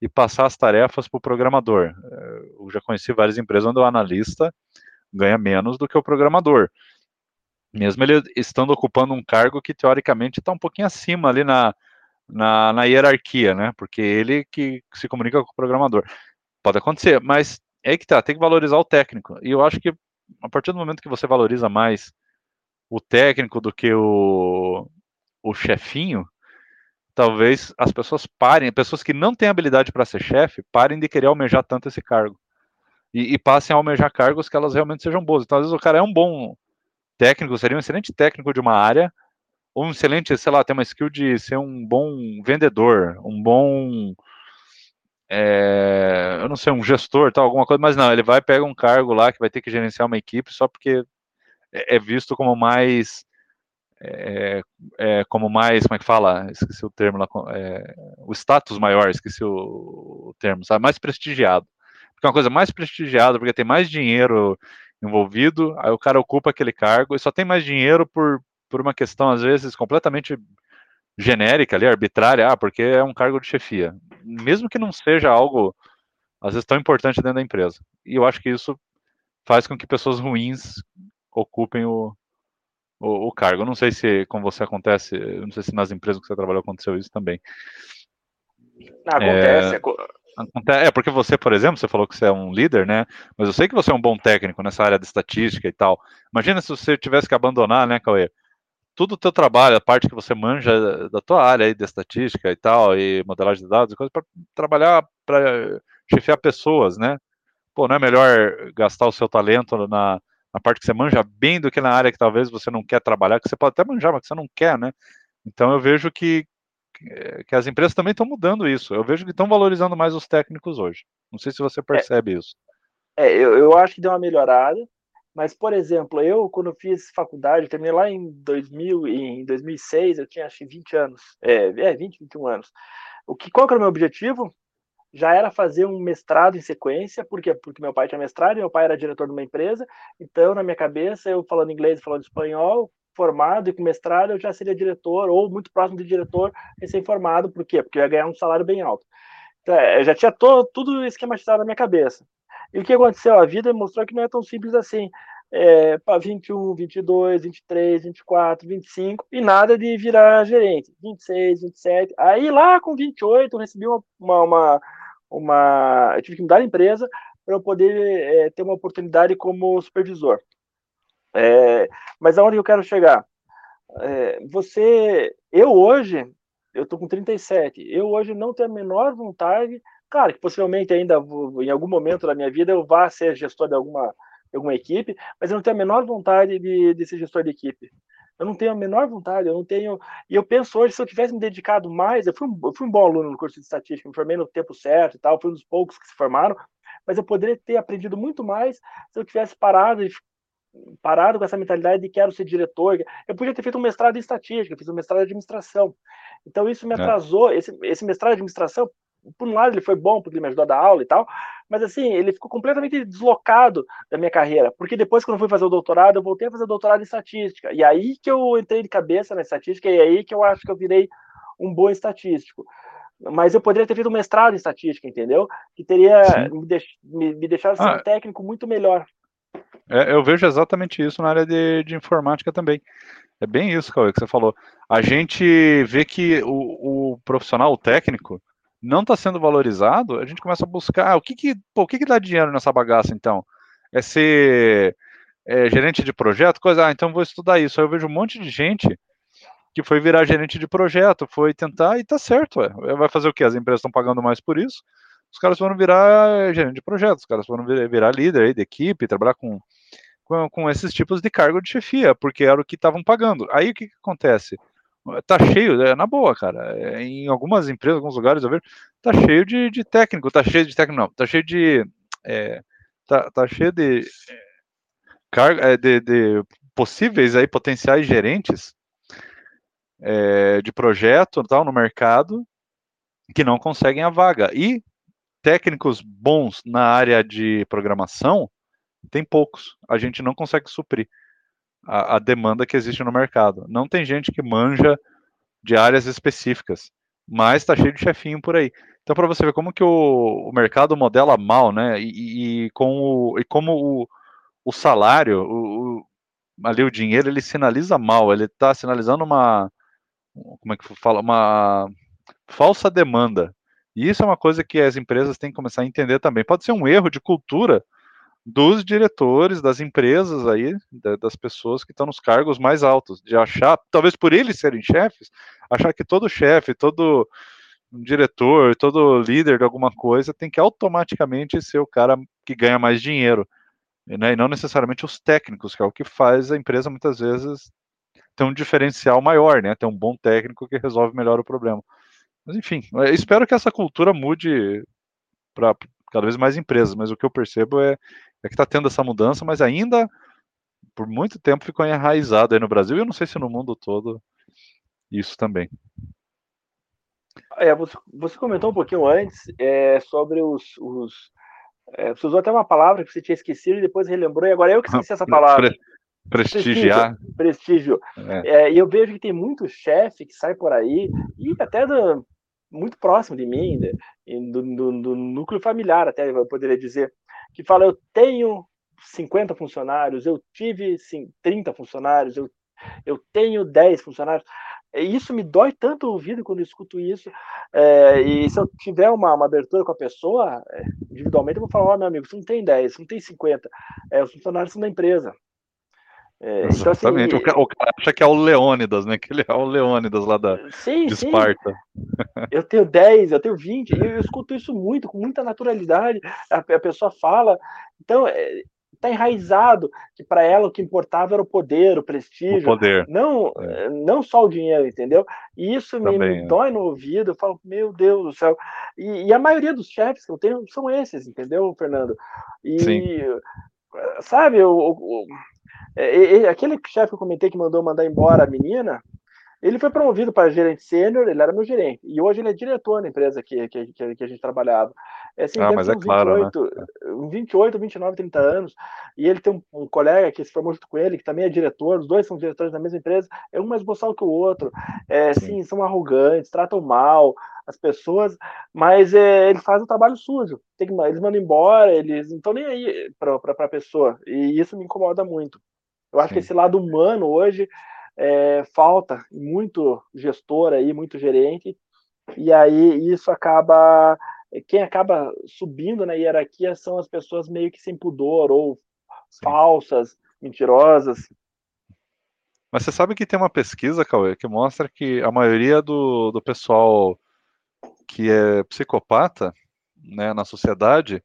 e passar as tarefas para o programador. É, eu já conheci várias empresas onde o analista ganha menos do que o programador. Mesmo ele estando ocupando um cargo que teoricamente está um pouquinho acima ali na, na, na, hierarquia, né? Porque ele que se comunica com o programador. Pode acontecer, mas é que tá, tem que valorizar o técnico. E eu acho que a partir do momento que você valoriza mais o técnico do que o, o chefinho, talvez as pessoas parem, pessoas que não têm habilidade para ser chefe, parem de querer almejar tanto esse cargo. E, e, passem a almejar cargos que elas realmente sejam boas. Então, às vezes, o cara é um bom técnico, seria um excelente técnico de uma área, ou um excelente, sei lá, tem uma skill de ser um bom vendedor, um bom. É, eu não sei, um gestor, tal, alguma coisa, mas não, ele vai pegar um cargo lá que vai ter que gerenciar uma equipe só porque é, é visto como mais é, é, como mais, como é que fala? Esqueci o termo lá, é, o status maior, esqueci o, o, termo, sabe? Mais prestigiado. Porque é uma coisa mais prestigiada, porque tem mais dinheiro envolvido, aí o cara ocupa aquele cargo e só tem mais dinheiro por, por uma questão, às vezes, completamente genérica ali, arbitrária, ah, porque é um cargo de chefia. Mesmo que não seja algo, às vezes, tão importante dentro da empresa. E eu acho que isso faz com que pessoas ruins ocupem o, o, o cargo. Eu não sei se com você acontece, não sei se nas empresas que você trabalhou aconteceu isso também. Acontece. É, é, porque você, por exemplo, você falou que você é um líder, né? Mas eu sei que você é um bom técnico nessa área de estatística e tal. Imagina se você tivesse que abandonar, né, Cauê? Tudo o teu trabalho, a parte que você manja da tua área aí de estatística e tal, e modelagem de dados, coisas para trabalhar, para chefiar pessoas, né? Pô, não é melhor gastar o seu talento na, na parte que você manja bem do que na área que talvez você não quer trabalhar, que você pode até manjar, mas que você não quer, né? Então eu vejo que, que as empresas também estão mudando isso. Eu vejo que estão valorizando mais os técnicos hoje. Não sei se você é. percebe é, isso. É, eu, eu acho que deu uma melhorada, mas, por exemplo, eu, quando fiz faculdade, terminei lá em 2000, em 2006, eu tinha acho que 20 anos, é, é 20, 21 anos. O que, qual que era o meu objetivo? já era fazer um mestrado em sequência, por quê? Porque meu pai tinha mestrado meu pai era diretor de uma empresa, então, na minha cabeça, eu falando inglês falando espanhol, formado e com mestrado, eu já seria diretor ou muito próximo de diretor recém-formado, por quê? Porque eu ia ganhar um salário bem alto. Então, é, eu já tinha todo, tudo esquematizado na minha cabeça. E o que aconteceu? A vida mostrou que não é tão simples assim. É, para 21, 22, 23, 24, 25 e nada de virar gerente. 26, 27. Aí lá com 28 eu recebi uma, uma, uma uma. Eu tive que mudar a empresa para eu poder é, ter uma oportunidade como supervisor. É, mas aonde eu quero chegar? É, você, eu hoje, eu tô com 37, eu hoje não tenho a menor vontade, claro que possivelmente ainda em algum momento da minha vida eu vá ser gestor de alguma, de alguma equipe, mas eu não tenho a menor vontade de, de ser gestor de equipe. Eu não tenho a menor vontade, eu não tenho. E eu penso hoje, se eu tivesse me dedicado mais, eu fui um, eu fui um bom aluno no curso de estatística, me formei no tempo certo e tal, fui um dos poucos que se formaram, mas eu poderia ter aprendido muito mais se eu tivesse parado e parado com essa mentalidade de quero ser diretor. Eu podia ter feito um mestrado em estatística, fiz um mestrado em administração. Então isso me é. atrasou. É. Esse, esse mestrado em administração, por um lado, ele foi bom porque ele me ajudou a dar aula e tal, mas assim, ele ficou completamente deslocado da minha carreira, porque depois, quando eu fui fazer o doutorado, eu voltei a fazer doutorado em estatística. E aí que eu entrei de cabeça na estatística, e aí que eu acho que eu virei um bom estatístico mas eu poderia ter feito um mestrado em estatística, entendeu? Que teria me, deix me, deixado ser ah, um técnico muito melhor. É, eu vejo exatamente isso na área de, de informática também. É bem isso, Cauê, que você falou. A gente vê que o, o profissional, o técnico, não está sendo valorizado, a gente começa a buscar ah, o que que, pô, o que que dá dinheiro nessa bagaça, então? É ser é, gerente de projeto? Coisa, ah, então vou estudar isso. Aí eu vejo um monte de gente que foi virar gerente de projeto, foi tentar e tá certo, ué. Vai fazer o quê? As empresas estão pagando mais por isso. Os caras foram virar gerente de projetos, os caras foram virar líder aí de equipe, trabalhar com com, com esses tipos de cargo de chefia, porque era o que estavam pagando. Aí o que, que acontece? Tá cheio, é, na boa, cara. É, em algumas empresas, alguns lugares eu vejo, tá cheio de, de técnico, tá cheio de técnico, não, tá cheio de. É, tá, tá cheio de, é, de, de possíveis aí, potenciais gerentes é, de projeto tal, no mercado que não conseguem a vaga. E técnicos bons na área de programação tem poucos. A gente não consegue suprir a, a demanda que existe no mercado. Não tem gente que manja de áreas específicas, mas está cheio de chefinho por aí. Então, para você ver como que o, o, mercado modela mal, né? E, e com o, e como o, o salário, o, o, ali o dinheiro, ele sinaliza mal. Ele está sinalizando uma, como é que fala, uma falsa demanda. E isso é uma coisa que as empresas têm que começar a entender também. Pode ser um erro de cultura dos diretores das empresas aí, das pessoas que estão nos cargos mais altos, de achar, talvez por eles serem chefes, achar que todo chefe, todo diretor, todo líder de alguma coisa tem que automaticamente ser o cara que ganha mais dinheiro, né? e não necessariamente os técnicos, que é o que faz a empresa muitas vezes ter um diferencial maior, né? Ter um bom técnico que resolve melhor o problema. Mas enfim, espero que essa cultura mude para cada vez mais empresas, mas o que eu percebo é, é que está tendo essa mudança, mas ainda por muito tempo ficou enraizado aí no Brasil e eu não sei se no mundo todo isso também. É, você, você, comentou um pouquinho antes é, sobre os. os é, você usou até uma palavra que você tinha esquecido e depois relembrou, e agora eu que esqueci essa [LAUGHS] palavra. Prestigiar. Prestígio. prestígio. É. e eu vejo que tem muito chefe que sai por aí, e até do, muito próximo de mim, do, do, do núcleo familiar, até eu poderia dizer, que fala: eu tenho 50 funcionários, eu tive sim, 30 funcionários, eu, eu tenho 10 funcionários. Isso me dói tanto o ouvido quando eu escuto isso. É, e se eu tiver uma, uma, abertura com a pessoa, é, individualmente, eu vou falar: Ó, oh, meu amigo, você não tem 10, você não tem 50. É, os funcionários são da empresa. É, Exatamente. Então, assim, o, cara, acha que é o Leônidas, né? [LAUGHS] Que ele é o Leônidas lá da, sim, de Esparta. Sim. Eu tenho 10, eu tenho 20, e eu escuto isso muito, com muita naturalidade. A, a pessoa fala. Então, é, tá enraizado que para ela o que importava era o poder, o prestígio, o poder. não é. não só o dinheiro, entendeu? E isso me, me é. dói no ouvido, eu falo, meu Deus do céu. E, e, a maioria dos chefes que eu tenho são esses, entendeu, Fernando? E Sim. sabe, o é, aquele chefe que eu comentei que mandou mandar embora a menina, ele foi promovido para gerente sênior, ele era meu gerente, e hoje ele é diretor na empresa que, que, que a gente trabalhava. É, assim, ah, mas é 28, claro, né? 28, 29, 30 anos, e ele tem um, um, colega que se formou junto com ele, que também é diretor, os dois são diretores da mesma empresa, é um mais boçal que o outro, é, sim, são arrogantes, tratam mal as pessoas, mas é, ele faz o trabalho sujo, tem que, eles mandam embora, eles não estão nem aí para a pessoa, e isso me incomoda muito. Eu acho Sim. que esse lado humano hoje é, falta muito gestor aí, muito gerente, e aí isso acaba. Quem acaba subindo na hierarquia são as pessoas meio que sem pudor, ou Sim. falsas, mentirosas. Mas você sabe que tem uma pesquisa, Cauê, que mostra que a maioria do, do pessoal que é psicopata né, na sociedade,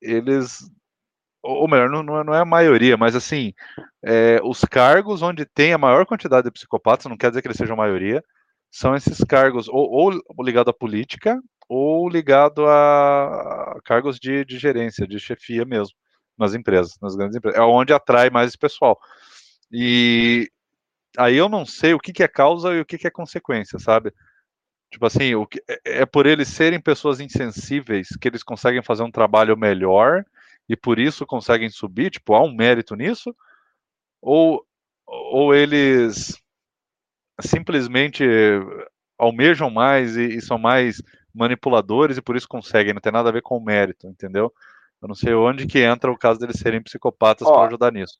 eles ou melhor, não, não é a maioria, mas assim, é, os cargos onde tem a maior quantidade de psicopatas, não quer dizer que eles sejam a maioria, são esses cargos ou, ou ligado à política ou ligado a cargos de, de gerência, de chefia mesmo, nas empresas, nas grandes empresas. É onde atrai mais esse pessoal. E aí eu não sei o que, que é causa e o que, que é consequência, sabe? Tipo assim, o que, é, é por eles serem pessoas insensíveis que eles conseguem fazer um trabalho melhor e por isso conseguem subir? Tipo, há um mérito nisso? Ou, ou eles simplesmente almejam mais e, e, são mais manipuladores e por isso conseguem, não tem nada a ver com o mérito, entendeu? Eu não sei onde que entra o caso deles serem psicopatas para ajudar nisso.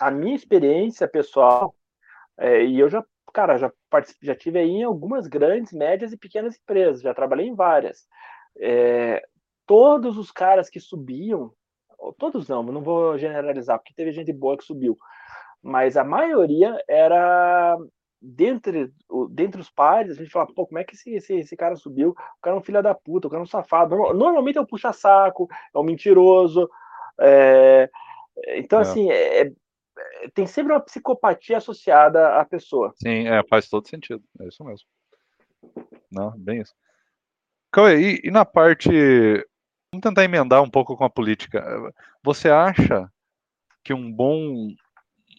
A minha experiência pessoal, é, e eu já, cara, já, já tive aí em algumas grandes, médias e pequenas empresas, já trabalhei em várias. É, todos os caras que subiam, todos não, não vou generalizar, porque teve gente boa que subiu, mas a maioria era dentre, dentre os pares, a gente fala, pô, como é que esse, esse, esse cara subiu? O cara é um filho da puta, o cara é um safado. Normalmente é um puxa-saco, é um mentiroso. É... Então, é. assim, é, é, tem sempre uma psicopatia associada à pessoa. Sim, é, faz todo sentido. É isso mesmo. Não, bem isso. Cauê, e, e na parte. Vamos tentar emendar um pouco com a política. Você acha que um bom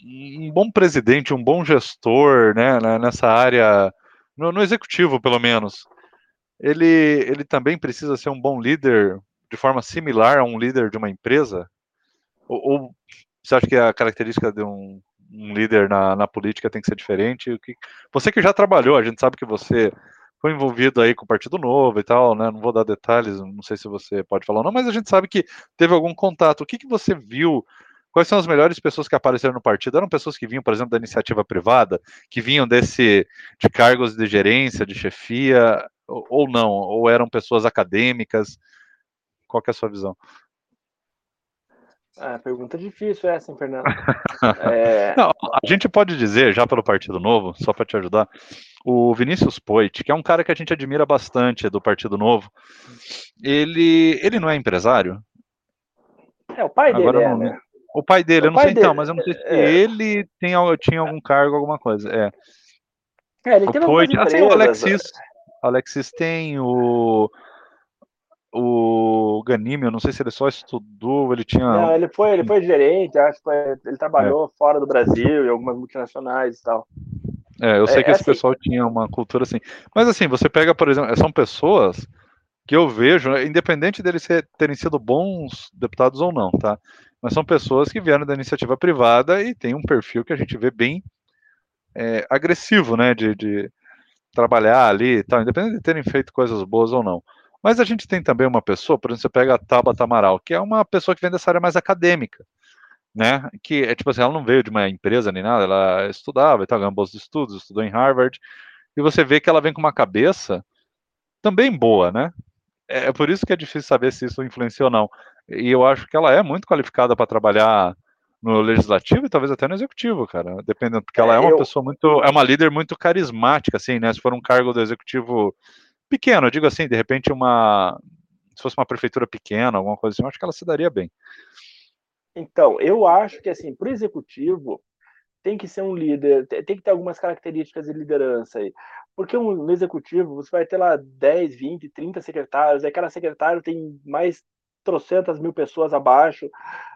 um bom presidente, um bom gestor, né, né, nessa área, no, no, executivo pelo menos, ele, ele também precisa ser um bom líder de forma similar a um líder de uma empresa? Ou, ou você acha que a característica de um, um líder na, na, política tem que ser diferente? Que, você que já trabalhou, a gente sabe que você foi envolvido aí com o Partido Novo e tal, né? Não vou dar detalhes, não sei se você pode falar ou não, mas a gente sabe que teve algum contato. O que, que você viu Quais são as melhores pessoas que apareceram no partido? Eram pessoas que vinham, por exemplo, da iniciativa privada, que vinham desse de cargos de gerência, de chefia, ou, não? Ou eram pessoas acadêmicas? Qual é a sua visão? Ah, pergunta difícil essa, hein, Fernando? [LAUGHS] é... Não, a gente pode dizer, já pelo Partido Novo, só para te ajudar, o Vinícius Poit, que é um cara que a gente admira bastante do Partido Novo, ele, ele não é empresário? É, o pai Agora dele é, né? O pai dele, o eu não sei então, dele. então, mas eu não sei se é. ele tem, tinha algum cargo, alguma coisa. É. É, ele tem foi, assim, o Alexis, Alexis tem o o Ganime, eu não sei se ele só estudou, ele tinha. Não, ele foi, ele foi gerente, acho que ele trabalhou é. fora do Brasil em algumas multinacionais e tal. É, eu sei é, que esse assim, pessoal tinha uma cultura assim. Mas assim, você pega, por exemplo, são pessoas que eu vejo, independente deles terem sido bons deputados ou não, tá? mas são pessoas que vieram da iniciativa privada e tem um perfil que a gente vê bem é, agressivo, né, de, de, trabalhar ali e tal, independente de terem feito coisas boas ou não. Mas a gente tem também uma pessoa, por exemplo, você pega a Tabata Amaral, que é uma pessoa que vem dessa área mais acadêmica, né, que é tipo assim, ela não veio de uma empresa nem nada, ela estudava e tal, ganhou bolsa de estudos, estudou em Harvard, e você vê que ela vem com uma cabeça também boa, né, é, é por isso que é difícil saber se isso influenciou ou não. E eu acho que ela é muito qualificada para trabalhar no legislativo e talvez até no executivo, cara, dependendo, porque ela é, é uma eu... pessoa muito, é uma líder muito carismática, assim, né? Se for um cargo do executivo pequeno, eu digo assim, de repente uma, se fosse uma prefeitura pequena, alguma coisa assim, eu acho que ela se daria bem. Então, eu acho que assim, para o executivo tem que ser um líder, tem que ter algumas características de liderança aí. Porque um, no executivo você vai ter lá 10, 20, 30 secretários, aí cada secretário tem mais trocentas mil pessoas abaixo,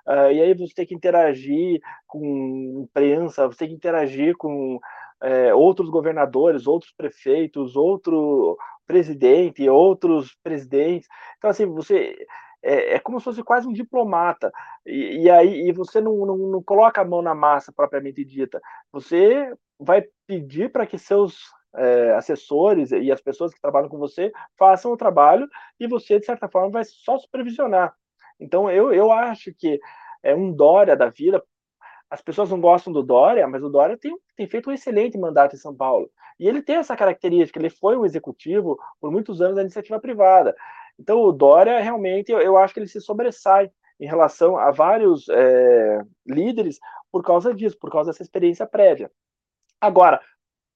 uh, e aí você tem que interagir com imprensa, você tem que interagir com é, outros governadores, outros prefeitos, outro presidente, outros presidentes. Então, assim, você é, é como se fosse quase um diplomata. E, e aí e você não, não, não, coloca a mão na massa propriamente dita. Você vai pedir para que seus é, assessores e as pessoas que trabalham com você façam o trabalho e você, de certa forma, vai só supervisionar. Então, eu, eu acho que é um Dória da vida. As pessoas não gostam do Dória, mas o Dória tem, tem feito um excelente mandato em São Paulo. E ele tem essa característica, ele foi um executivo por muitos anos da iniciativa privada. Então, o Dória, realmente, eu, eu acho que ele se sobressai em relação a vários é, líderes por causa disso, por causa dessa experiência prévia. Agora,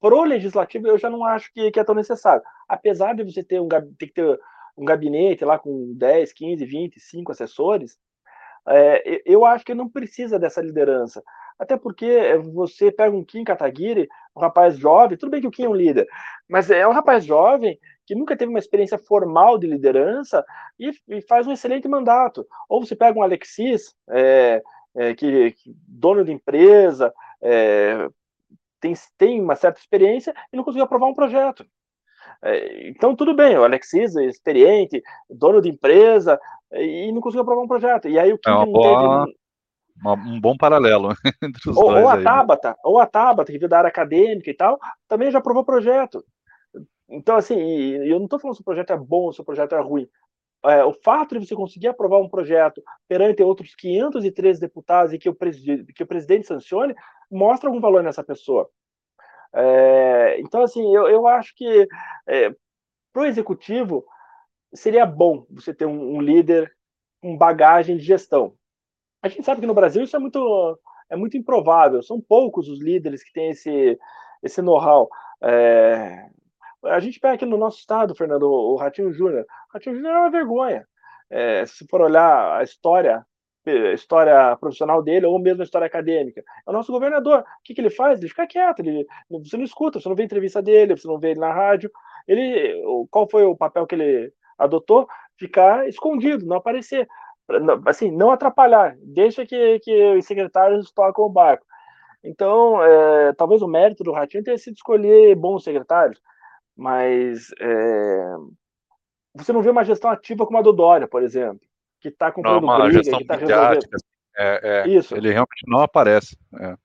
Pro legislativo, eu já não acho que, que é tão necessário. Apesar de você ter um, ter um gabinete lá com 10, 15, 20, 5 assessores, É, eu acho que não precisa dessa liderança. Até porque você pega um Kim Kataguiri, um rapaz jovem, tudo bem que o Kim é um líder, mas é um rapaz jovem que nunca teve uma experiência formal de liderança e, e faz um excelente mandato. Ou você pega um Alexis, é, é, que, que, dono de empresa, é, tem, tem uma certa experiência e não conseguiu aprovar um projeto. É, então, tudo bem, o Alexis é experiente, dono de empresa, e não conseguiu aprovar um projeto. E aí o Kim é boa... teve uma, um bom paralelo [LAUGHS] entre os ou, dois. Ou a aí, Tabata, né? ou a Tabata, que veio da área acadêmica e tal, também já aprovou projeto. Então, assim, eu não estou falando se o projeto é bom ou se o projeto é ruim. É, o fato de você conseguir aprovar um projeto perante outros 513 deputados e que o, que o presidente sancione, mostra algum valor nessa pessoa. É, então, assim, eu, eu acho que é, para o executivo seria bom você ter um, um líder com bagagem de gestão. A gente sabe que no Brasil isso é muito, é muito improvável. São poucos os líderes que têm esse, esse know-how. É, a gente pega aqui no nosso estado, Fernando, o Ratinho Júnior. Ratinho Júnior é uma vergonha. É, se for olhar a história, história profissional dele ou mesmo a história acadêmica, é o nosso governador. O que, que ele faz? Ele fica quieto. Ele, você não escuta, você não vê entrevista dele, você não vê ele na rádio. Ele, qual foi o papel que ele adotou? Ficar escondido, não aparecer assim, não atrapalhar, deixa que, que os secretários tocam o barco. Então, é, talvez o mérito do Ratinho tenha sido escolher bons secretários, mas é, você não vê uma gestão ativa como a do Dória, por exemplo, que está cumprindo não, uma briga, gestão que está resolvendo. É, é, Isso. Ele realmente não aparece. É.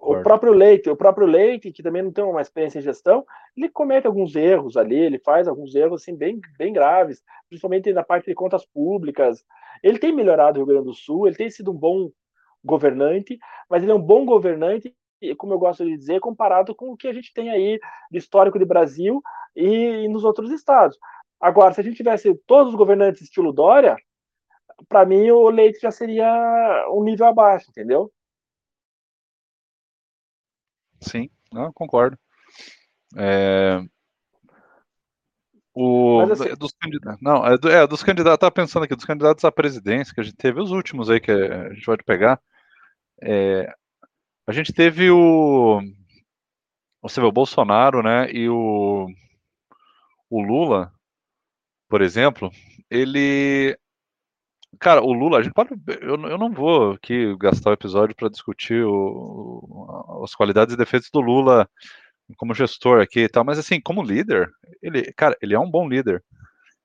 O próprio Leite, o próprio Leite, que também não tem uma experiência em gestão, ele comete alguns erros ali, ele faz alguns erros assim bem, bem graves, principalmente na parte de contas públicas. Ele tem melhorado o Rio Grande do Sul, ele tem sido um bom governante, mas ele é um bom governante, como eu gosto de dizer, comparado com o que a gente tem aí de histórico de Brasil e, e nos outros estados. Agora, se a gente tivesse todos os governantes estilo Dória, para mim o Leite já seria um nível abaixo, entendeu? Sim, não, concordo. É... O, assim... dos candidatos, não, é, é, dos candidatos, tá pensando aqui, dos candidatos à presidência que a gente teve, os últimos aí que a gente pode pegar, é, a gente teve o, você vê, o Bolsonaro, né, e o, o Lula, por exemplo, ele Cara, o Lula, a gente pode. Eu, eu não vou aqui gastar o episódio para discutir o, as qualidades e defeitos do Lula como gestor aqui e tal, mas assim, como líder, ele, cara, ele é um bom líder.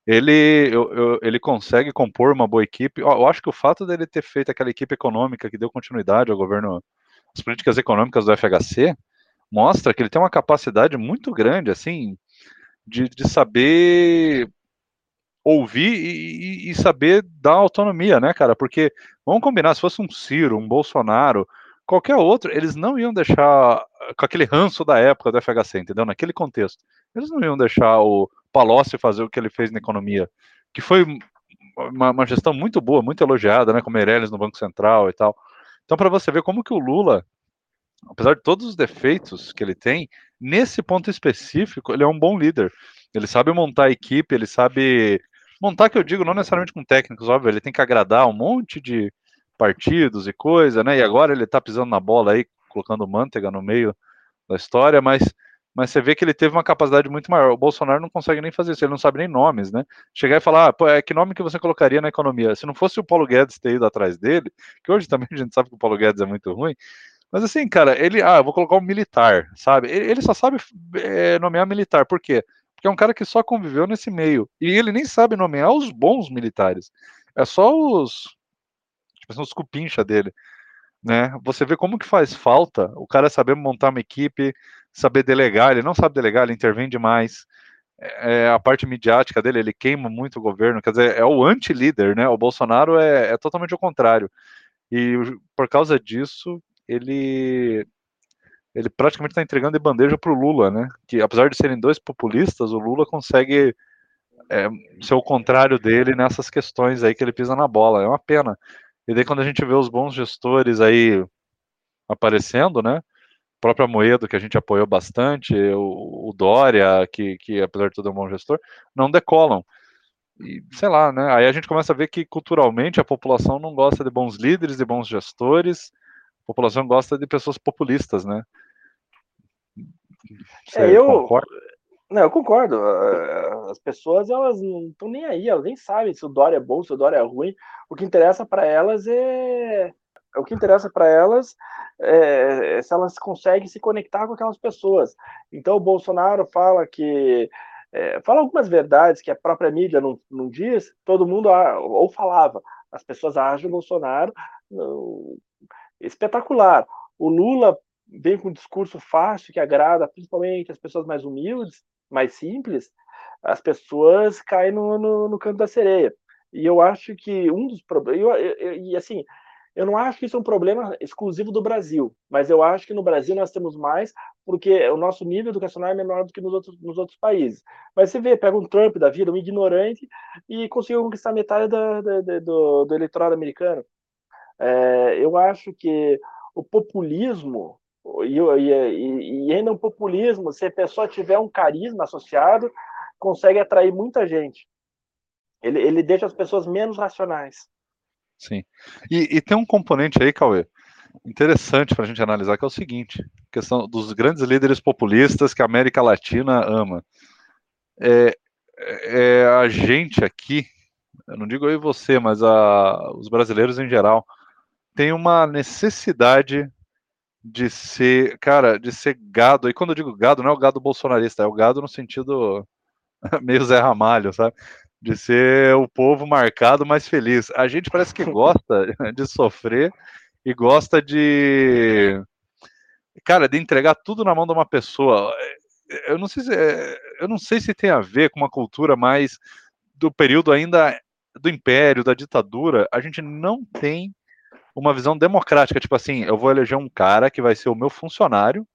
Ele, eu, eu, ele consegue compor uma boa equipe. Eu acho que o fato dele ter feito aquela equipe econômica que deu continuidade ao governo, as políticas econômicas do FHC, mostra que ele tem uma capacidade muito grande, assim, de, de saber ouvir e, e, saber dar autonomia, né, cara? Porque, vamos combinar, se fosse um Ciro, um Bolsonaro, qualquer outro, eles não iam deixar com aquele ranço da época do FHC, entendeu? Naquele contexto. Eles não iam deixar o Palocci fazer o que ele fez na economia, que foi uma, uma gestão muito boa, muito elogiada, né, com Meirelles no Banco Central e tal. Então, para você ver como que o Lula, apesar de todos os defeitos que ele tem, nesse ponto específico, ele é um bom líder. Ele sabe montar a equipe, ele sabe Montar que eu digo, não necessariamente com técnicos, óbvio, ele tem que agradar um monte de partidos e coisa, né? E agora ele tá pisando na bola aí, colocando manteiga no meio da história, mas mas você vê que ele teve uma capacidade muito maior. O Bolsonaro não consegue nem fazer isso, ele não sabe nem nomes, né? Chegar e falar, ah, pô, é, que nome que você colocaria na economia? Se não fosse o Paulo Guedes ter ido atrás dele, que hoje também [LAUGHS] a gente sabe que o Paulo Guedes é muito ruim, mas assim, cara, ele, ah, vou colocar um militar, sabe? Ele, só sabe é, nomear militar, por quê? porque é um cara que só conviveu nesse meio. E ele nem sabe nomear os bons militares. É só os. Assim, os cupincha dele. Né? Você vê como que faz falta o cara saber montar uma equipe, saber delegar. Ele não sabe delegar, ele intervém demais. É, é a parte midiática dele, ele queima muito o governo. Quer dizer, é o anti-líder, né? O Bolsonaro é, é totalmente o contrário. E por causa disso, ele ele praticamente está entregando de bandeja para o Lula, né? Que apesar de serem dois populistas, o Lula consegue é, ser o contrário dele nessas questões aí que ele pisa na bola. É uma pena. E daí quando a gente vê os bons gestores aí aparecendo, né? O próprio Amoedo, que a gente apoiou bastante, o, o Dória, que, que apesar de tudo é um bom gestor, não decolam. e, sei lá, né? Aí a gente começa a ver que culturalmente a população não gosta de bons líderes, de bons gestores, a população gosta de pessoas populistas, né? Você é, eu concorda? Não, eu concordo. As pessoas elas não estão nem aí, elas nem sabem se o Dória é bom, se o Dória é ruim. O que interessa para elas é o que interessa para elas é, é se elas conseguem se conectar com aquelas pessoas. Então o Bolsonaro fala que é, fala algumas verdades que a própria mídia não, não diz, todo mundo ou falava, as pessoas acham o Bolsonaro espetacular. O Lula vem com um discurso fácil que agrada principalmente as pessoas mais humildes, mais simples, as pessoas caem no, no, no canto da sereia. E eu acho que um dos problemas. E assim, eu não acho que isso é um problema exclusivo do Brasil, mas eu acho que no Brasil nós temos mais, porque o nosso nível educacional é menor do que nos outros, nos outros países. Mas você vê, pega um Trump da vida, um ignorante, e conseguiu conquistar metade da, da, da, do, do eleitorado americano. É, eu acho que o populismo, e, e, e ainda um populismo, se a pessoa tiver um carisma associado, consegue atrair muita gente. Ele, ele deixa as pessoas menos racionais. Sim. E, e tem um componente aí, Cauê, interessante para a gente analisar, que é o seguinte: questão dos grandes líderes populistas que a América Latina ama. É, é a gente aqui, eu não digo eu e você, mas a, os brasileiros em geral, tem uma necessidade de ser, cara, de ser gado. E quando eu digo gado, não é o gado bolsonarista, é o gado no sentido [LAUGHS] meio Zé Ramalho, sabe? de ser o povo marcado mais feliz. A gente parece que gosta [LAUGHS] de sofrer e gosta de cara, de entregar tudo na mão de uma pessoa. Eu não sei se eu não sei se tem a ver com uma cultura mais do período ainda do império, da ditadura. A gente não tem uma visão democrática, tipo assim, eu vou eleger um cara que vai ser o meu funcionário,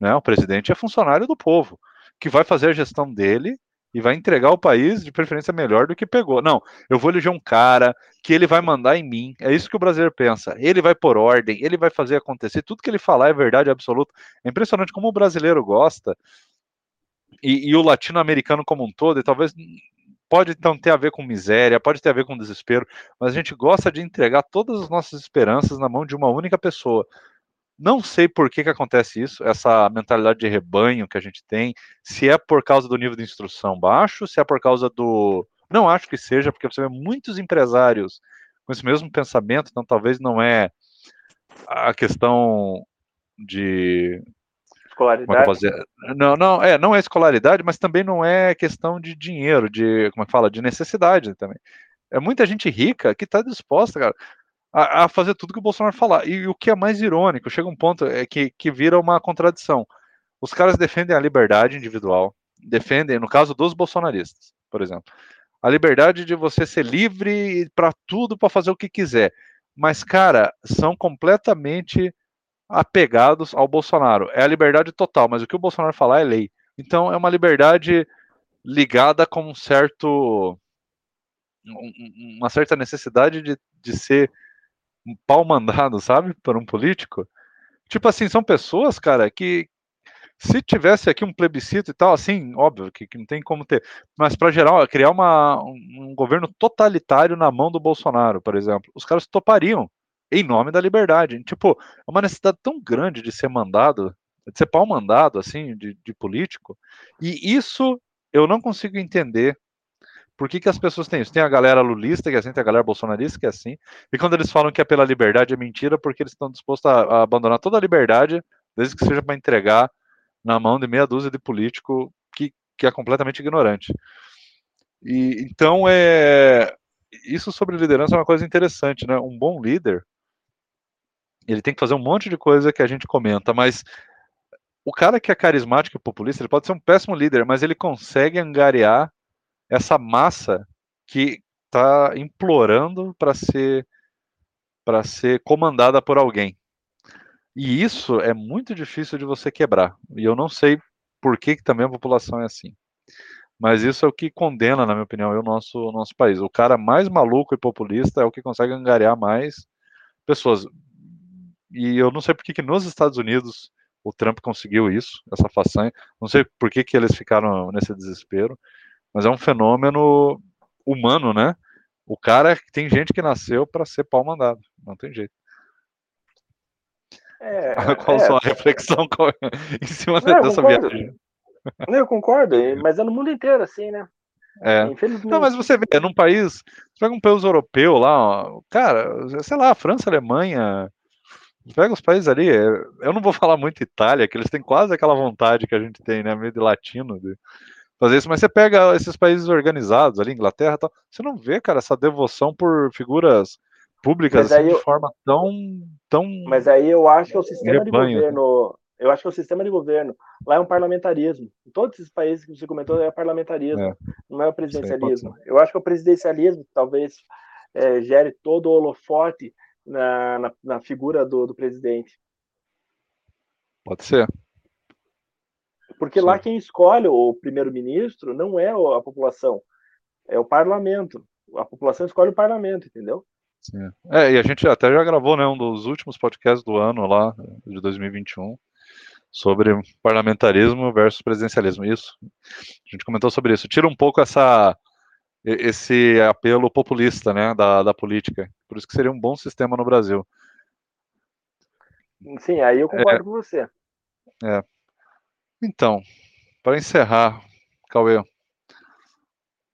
né? O presidente é funcionário do povo, que vai fazer a gestão dele e vai entregar o país de preferência melhor do que pegou. Não, eu vou eleger um cara que ele vai mandar em mim. É isso que o brasileiro pensa. Ele vai por ordem, ele vai fazer acontecer. Tudo que ele falar é verdade absoluta. É impressionante como o brasileiro gosta e, e o latino-americano como um todo. E talvez pode então ter a ver com miséria, pode ter a ver com desespero, mas a gente gosta de entregar todas as nossas esperanças na mão de uma única pessoa. Não sei por que, que acontece isso, essa mentalidade de rebanho que a gente tem, se é por causa do nível de instrução baixo, se é por causa do. Não acho que seja, porque você vê muitos empresários com esse mesmo pensamento, então talvez não é a questão de. Escolaridade. É não, não, é, não é escolaridade, mas também não é questão de dinheiro, de, como é que fala, de necessidade também. É muita gente rica que está disposta, cara a, a, fazer tudo que o Bolsonaro falar. E, e, o que é mais irônico, chega um ponto é que, que vira uma contradição. Os caras defendem a liberdade individual, defendem, no caso dos bolsonaristas, por exemplo, a liberdade de você ser livre para tudo, para fazer o que quiser. Mas, cara, são completamente apegados ao Bolsonaro. É a liberdade total, mas o que o Bolsonaro falar é lei. Então, é uma liberdade ligada com um certo uma certa necessidade de, de ser um pau mandado, sabe, por um político. Tipo assim, são pessoas, cara, que se tivesse aqui um plebiscito e tal, assim, óbvio que, que não tem como ter, mas para geral, criar uma, um, um governo totalitário na mão do Bolsonaro, por exemplo, os caras topariam em nome da liberdade. Tipo, é uma necessidade tão grande de ser mandado, de ser pau mandado, assim, de, de político, e isso eu não consigo entender por que, que as pessoas têm isso? Tem a galera lulista que é assim, tem a galera bolsonarista que é assim. E quando eles falam que é pela liberdade, é mentira, porque eles estão dispostos a, a abandonar toda a liberdade, desde que seja para entregar na mão de meia dúzia de político que, que é completamente ignorante. E então é isso sobre liderança é uma coisa interessante, né? Um bom líder ele tem que fazer um monte de coisa que a gente comenta, mas o cara que é carismático e populista, ele pode ser um péssimo líder, mas ele consegue angariar essa massa que está implorando para ser para ser comandada por alguém. E isso é muito difícil de você quebrar. E eu não sei por que, que também a população é assim. Mas isso é o que condena, na minha opinião, o nosso, o nosso país. O cara mais maluco e populista é o que consegue angariar mais pessoas. E eu não sei por que, que nos Estados Unidos o Trump conseguiu isso, essa façanha. Não sei por que, que eles ficaram nesse desespero. Mas é um fenômeno humano, né? O cara tem gente que nasceu para ser pau mandado, não tem jeito. É, [LAUGHS] Qual é, sua reflexão [LAUGHS] em cima não, dessa viagem? Não, eu concordo, mas é no mundo inteiro assim, né? É. Não, mas você vê, é num país, você pega um país europeu lá, ó, cara, sei lá, França, Alemanha, pega os países ali, é, eu não vou [LAUGHS] falar muito Itália, que eles têm quase aquela vontade que a gente tem, né, meio de latino, de fazer isso, mas você pega esses países organizados ali, Inglaterra tal, você não vê, cara, essa devoção por figuras públicas assim, eu... de forma tão, tão. Mas aí eu acho que é o sistema rebanho, de governo. Eu acho que o sistema de governo. Lá é um parlamentarismo. Em todos esses países que você comentou é parlamentarismo, é. não é o presidencialismo. eu acho que o presidencialismo talvez é, gere todo o holofote na, na, na figura do, do presidente. Pode ser. Porque Sim. lá quem escolhe o primeiro-ministro não é a população, é o parlamento. A população escolhe o parlamento, entendeu? Sim. É, e a gente até já gravou né, um dos últimos podcasts do ano lá, de 2021, sobre parlamentarismo versus presidencialismo. Isso. A gente comentou sobre isso. Tira um pouco essa esse apelo populista né, da, da política. Por isso que seria um bom sistema no Brasil. Sim, aí eu concordo é, com você. É. Então, para encerrar, Cauê,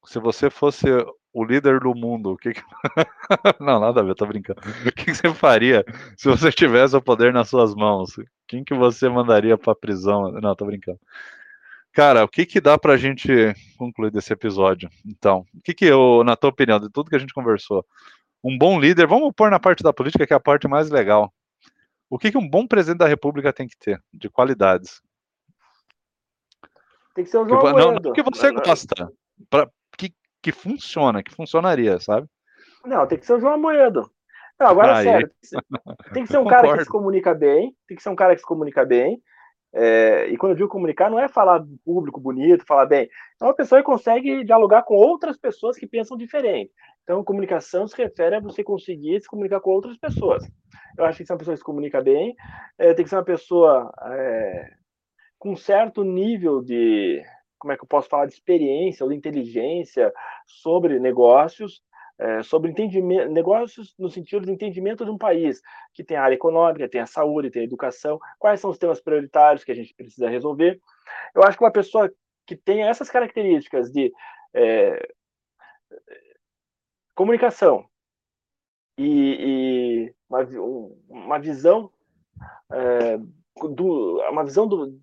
se você fosse o líder do mundo, o que, que... [LAUGHS] não, nada a ver, tô brincando. O que, que, você faria se você tivesse o poder nas suas mãos? Quem que você mandaria para prisão? Não, tô brincando. Cara, o que que dá pra gente concluir desse episódio? Então, o que que eu, na tua opinião, de tudo que a gente conversou, um bom líder, vamos pôr na parte da política que é a parte mais legal. O que que um bom presidente da república tem que ter de qualidades? Tem que ser o João que, Não, não que você gosta, pra, que, que funciona, que funcionaria, sabe? Não, tem que ser o João Amoedo. Não, agora Aí. sério, tem que ser um cara que se [LAUGHS] comunica bem, tem que ser um cara que se comunica bem, é, e quando eu digo comunicar, não é falar público bonito, falar bem. É uma pessoa que consegue dialogar com outras pessoas que pensam diferente. Então, comunicação se refere a você conseguir se comunicar com outras pessoas. Eu acho que que ser uma pessoa que se comunica bem, é, tem que ser uma pessoa é, com certo nível de, como é que eu posso falar, de experiência ou de inteligência sobre negócios, é, sobre entendimento, negócios no sentido de entendimento de um país que tem a área econômica, tem a saúde, tem a educação, quais são os temas prioritários que a gente precisa resolver. Eu acho que uma pessoa que tem essas características de é, comunicação e, e uma, uma, visão é, do, uma visão do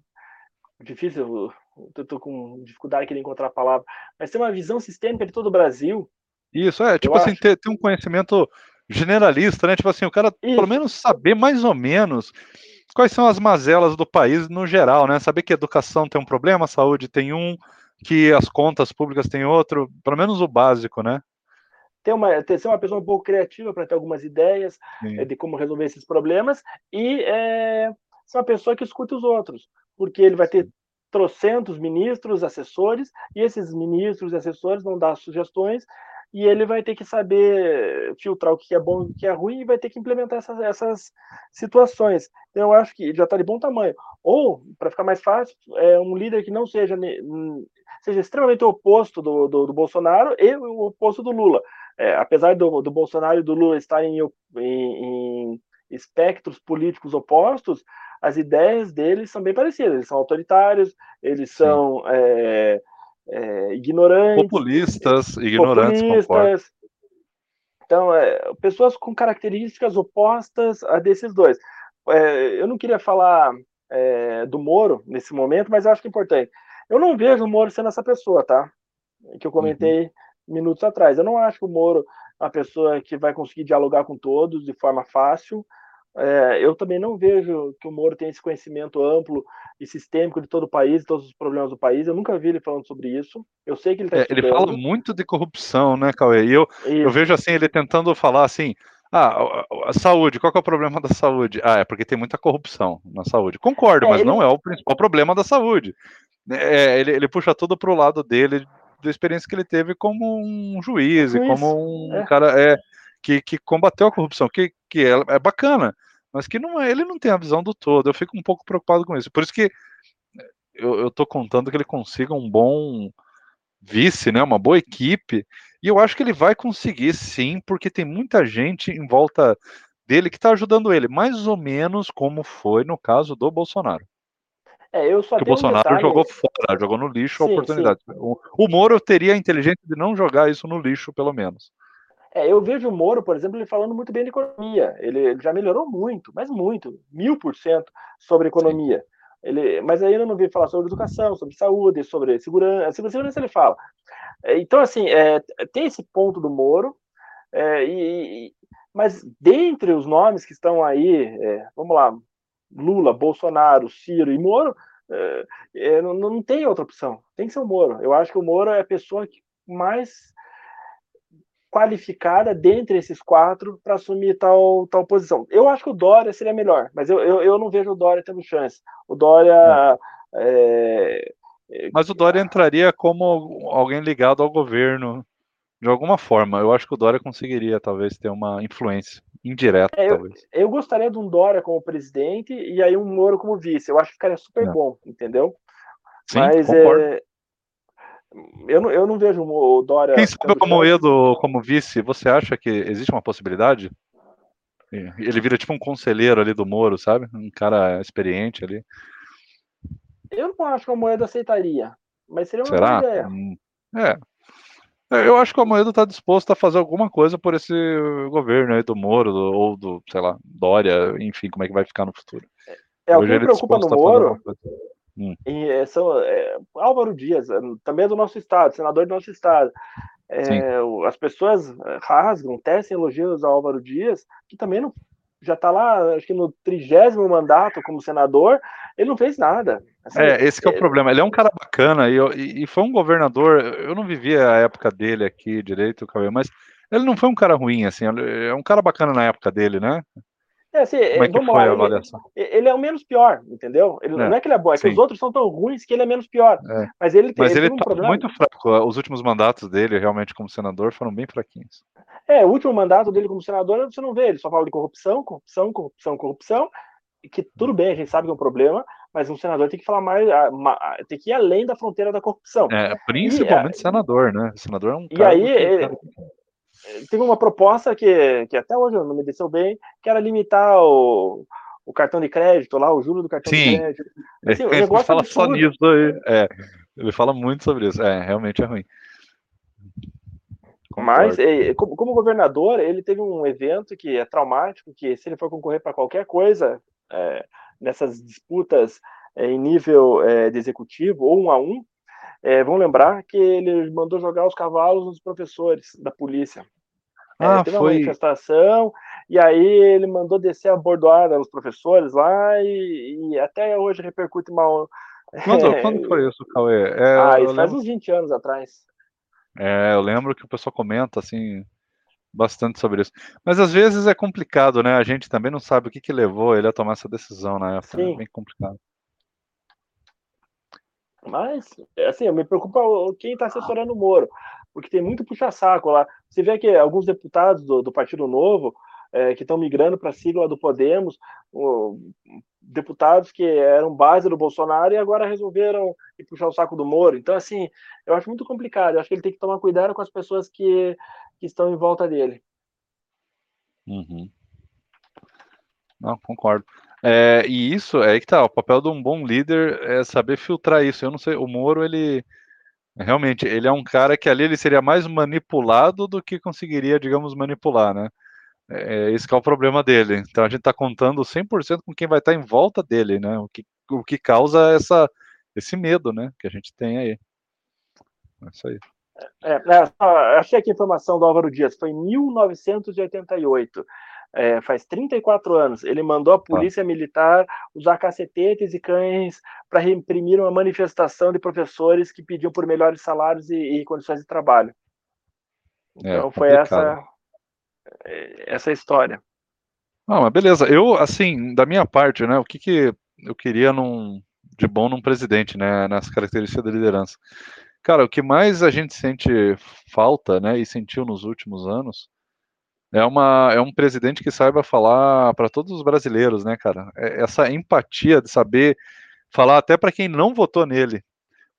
difícil, eu estou com dificuldade aqui de encontrar a palavra, mas tem uma visão sistêmica de todo o Brasil isso, é, tipo eu assim, ter, ter, um conhecimento generalista, né? Tipo assim, o cara Isso. pelo menos saber mais ou menos quais são as mazelas do país no geral, né? Saber que a educação tem um problema, a saúde tem um, que as contas públicas têm outro, pelo menos o básico, né? Ter uma, ter, ser uma pessoa um pouco criativa para ter algumas ideias é, de como resolver esses problemas e é, ser uma pessoa que escute os outros, porque ele vai ter trocentos ministros, assessores, e esses ministros e assessores vão dar sugestões e ele vai ter que saber filtrar o que é bom e o que é ruim e vai ter que implementar essas, essas situações. Então, eu acho que já está de bom tamanho. Ou, para ficar mais fácil, é um líder que não seja, seja extremamente oposto do, do, do Bolsonaro e o oposto do Lula. É, apesar do, do Bolsonaro e do Lula estarem em, em, em espectros políticos opostos, as ideias deles são bem parecidas. Eles são autoritários, eles são é, é, ignorantes. Populistas, ignorantes, populistas. Então, é, pessoas com características opostas a desses dois. É, eu não queria falar é, do Moro nesse momento, mas acho que é importante. Eu não vejo o Moro sendo essa pessoa, tá? Que eu comentei uhum. minutos atrás. Eu não acho que o Moro é uma pessoa que vai conseguir dialogar com todos de forma fácil. É, eu também não vejo que o Moro tem esse conhecimento amplo e sistêmico de todo o país, todos os problemas do país. Eu nunca vi ele falando sobre isso. Eu sei que ele está é, Ele fala muito de corrupção, né, Cauê? E eu, eu vejo assim, ele tentando falar assim, ah, a saúde, qual é o problema da saúde? Ah, é porque tem muita corrupção na saúde. Concordo, é, mas ele... não é o principal problema da saúde. É, ele, ele puxa tudo para o lado dele, da experiência que ele teve como um juiz, e como um é. cara é, que, que combateu a corrupção, que, que é, é bacana mas que não é, ele não tem a visão do todo. Eu fico um pouco preocupado com isso. Por isso que eu, eu tô contando que ele consiga um bom vice, né, uma boa equipe, E eu acho que ele vai conseguir sim, porque tem muita gente em volta dele que está ajudando ele, mais ou menos como foi no caso do Bolsonaro. É, eu só o Bolsonaro um jogou fora, jogou no lixo sim, a oportunidade. O, o Moro teria a inteligência de não jogar isso no lixo, pelo menos. É, eu vejo o Moro, por exemplo, ele falando muito bem de economia. Ele, ele já melhorou muito, mas muito, mil por cento sobre economia. Ele, mas aí eu não vi falar sobre educação, sobre saúde, sobre segurança. Sobre segurança ele fala. É, então, assim, é, tem esse ponto do Moro, é, e, mas dentre os nomes que estão aí, é, vamos lá, Lula, Bolsonaro, Ciro e Moro, é, é, não, não, tem outra opção. Tem que ser o Moro. Eu acho que o Moro é a pessoa que mais qualificada dentre esses quatro para assumir tal, tal posição. Eu acho que o Dória seria melhor, mas eu, eu, eu não vejo o Dória tendo chance. O Dória. É, é, mas o Dória entraria como alguém ligado ao governo de alguma forma. Eu acho que o Dória conseguiria, talvez, ter uma influência indireta, é, talvez. Eu, eu, gostaria de um Dória como presidente e aí um Moro como vice. Eu acho que ficaria super é. bom, entendeu? Sim, Mas é, eu, não, eu não vejo o Dória. Quem sabe o Moedo como vice, você acha que existe uma possibilidade? Ele vira tipo um conselheiro ali do Moro, sabe? Um cara experiente ali. Eu não acho que o Moedo aceitaria, mas seria uma Será? boa ideia. Hum, é, é, eu acho que o Amoedo está disposto a fazer alguma coisa por esse governo aí do Moro, do, ou do, sei lá, Dória, enfim, como é que vai ficar no futuro. É, o que me preocupa no Moro hum. é, são, é, Álvaro Dias, é, também é do nosso estado, senador do nosso estado. É, as pessoas rasgam, tecem elogios ao Álvaro Dias, que também não, já está lá, acho que no trigésimo mandato como senador, ele não fez nada. Assim, é, esse é o problema. Ele é um cara bacana e, e, e, foi um governador. Eu não vivi a época dele aqui direito, mas ele não foi um cara ruim, assim. É um cara bacana na época dele, né? É, assim, Como é que foi a avaliação? Ele, ele, é o menos pior, entendeu? Ele, é, não é que ele é bom, é sim. que os outros são tão ruins que ele é menos pior. É. Mas ele tem, Mas ele, ele um tá problema. muito fraco. Os últimos mandatos dele, realmente, como senador, foram bem fraquinhos. É, o último mandato dele como senador, você não vê, ele só fala de corrupção, corrupção, corrupção, corrupção, que tudo bem, a gente sabe que é um problema, mas um senador tem que falar mais, tem que ir além da fronteira da corrupção. É, principalmente e, senador, né? O senador é um E aí, ele, teve uma proposta que, que até hoje não me desceu bem, que era limitar o, o cartão de crédito lá, o juro do cartão Sim. de crédito. Assim, ele fala absurdo. só nisso aí. É, ele fala muito sobre isso. É, realmente é ruim. Mas, é, como governador, ele teve um evento que é traumático, que se ele for concorrer para qualquer coisa, é, nessas disputas é, em nível é, de executivo, ou um a um, é, vão lembrar que ele mandou jogar os cavalos nos professores da polícia. É, ah, teve foi... uma manifestação, e aí ele mandou descer a bordoada nos professores lá, e, e até hoje repercute mal. Quando, [LAUGHS] quando foi isso, Cauê? É, ah, isso faz lembro... uns 20 anos atrás. É, eu lembro que o pessoal comenta assim bastante sobre isso. Mas às vezes é complicado, né? A gente também não sabe o que, que levou ele a tomar essa decisão na época. Né? Sim. É bem complicado. Mas, assim, me preocupa quem está assessorando o Moro, porque tem muito puxa-saco lá. Você vê que alguns deputados do, do Partido Novo é, que estão migrando para a sigla do Podemos, o, deputados que eram base do Bolsonaro e agora resolveram puxar o saco do Moro. Então, assim, eu acho muito complicado. Eu acho que ele tem que tomar cuidado com as pessoas que, que estão em volta dele. Uhum. Não, concordo. É, e isso é que tá, o papel de um bom líder é saber filtrar isso. Eu não sei, o Moro, ele realmente, ele é um cara que ali ele seria mais manipulado do que conseguiria, digamos, manipular, né? É, esse é o problema dele. Então a gente está contando 100% com quem vai estar tá em volta dele, né? O que, o que causa essa, esse medo, né? Que a gente tem aí. É isso aí. É, é, achei aqui a informação do Álvaro Dias, foi em 1988. É, faz 34 anos, ele mandou a tá. polícia ah. militar usar cacetetes e cães para reprimir uma manifestação de professores que pediam por melhores salários e, e condições de trabalho. É, então foi essa essa história. Ah, mas beleza. Eu, assim, da minha parte, né, o que, que eu queria num, de bom num presidente, né, nas características da liderança? Cara, o que mais a gente sente falta, né, e sentiu nos últimos anos, é, uma, é um presidente que saiba falar para todos os brasileiros, né, cara? É essa empatia de saber falar até para quem não votou nele.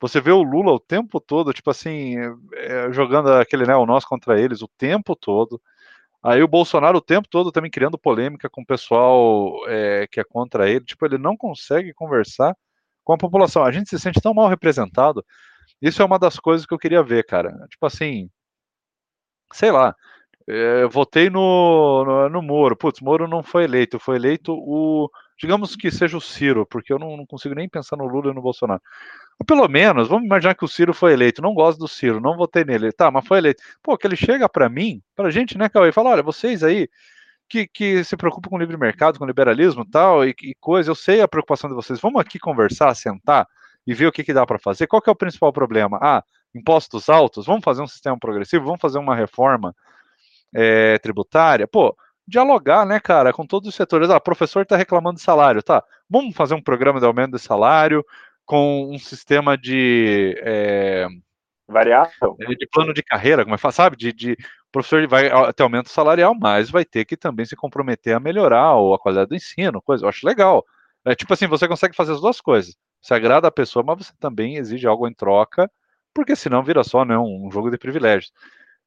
Você vê o Lula o tempo todo, tipo assim, é, jogando aquele, né, o nós contra eles o tempo todo. Aí o Bolsonaro o tempo todo também criando polêmica com o pessoal é, que é contra ele. Tipo, ele não consegue conversar com a população. A gente se sente tão mal representado. Isso é uma das coisas que eu queria ver, cara. Tipo assim, sei lá. É, votei no, no, no, Moro. Putz, Moro não foi eleito. Foi eleito o. Digamos que seja o Ciro, porque eu não, não consigo nem pensar no Lula e no Bolsonaro. Ou pelo menos, vamos imaginar que o Ciro foi eleito. Não gosto do Ciro, não votei nele. Tá, mas foi eleito. Pô, que ele chega para mim, pra gente, né, Cauê, fala: olha, vocês aí que, que se preocupam com o livre mercado, com liberalismo tal, e, e coisa, eu sei a preocupação de vocês. Vamos aqui conversar, sentar e ver o que, que dá para fazer. Qual que é o principal problema? Ah, impostos altos? Vamos fazer um sistema progressivo? Vamos fazer uma reforma é, tributária? Pô, dialogar, né, cara, com todos os setores. Ah, professor está reclamando de salário, tá? Vamos fazer um programa de aumento de salário com um sistema de é, variável, de plano de carreira, como é que sabe? De, de o professor vai ter aumento salarial, mas vai ter que também se comprometer a melhorar a qualidade do ensino, coisa. Eu acho legal. É tipo assim, você consegue fazer as duas coisas. Você agrada a pessoa, mas você também exige algo em troca, porque senão vira só né, um jogo de privilégios.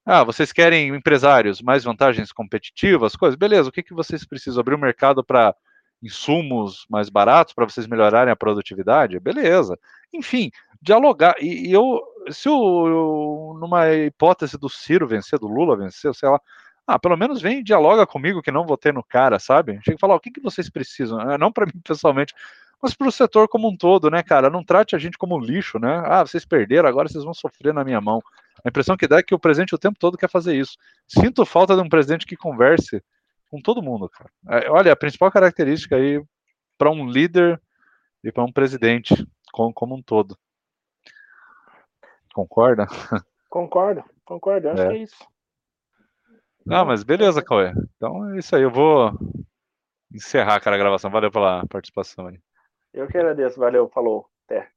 Ah, vocês querem empresários, mais vantagens competitivas, coisas? Beleza, o que, que vocês precisam? Abrir o um mercado para insumos mais baratos para vocês melhorarem a produtividade? Beleza. Enfim, dialogar. E, e eu, se o, numa hipótese do Ciro vencer, do Lula vencer, sei lá, ah, pelo menos vem e dialoga comigo que não votei no cara, sabe? Chega e fala, o que, que vocês precisam? Ah, não para mim pessoalmente, mas para o setor como um todo, né, cara? Não trate a gente como lixo, né? Ah, vocês perderam, agora vocês vão sofrer na minha mão. A impressão que dá é que o presidente o tempo todo quer fazer isso. Sinto falta de um presidente que converse com todo mundo, cara. É, olha, a principal característica aí para um líder e para um presidente como, como, um todo. Concorda? Concordo, concordo. Acho é. que é isso. Ah, mas beleza, Cauê. Então é isso aí. Eu vou encerrar, cara, a gravação. Valeu pela participação aí. Eu que agradeço. Valeu, falou. Até.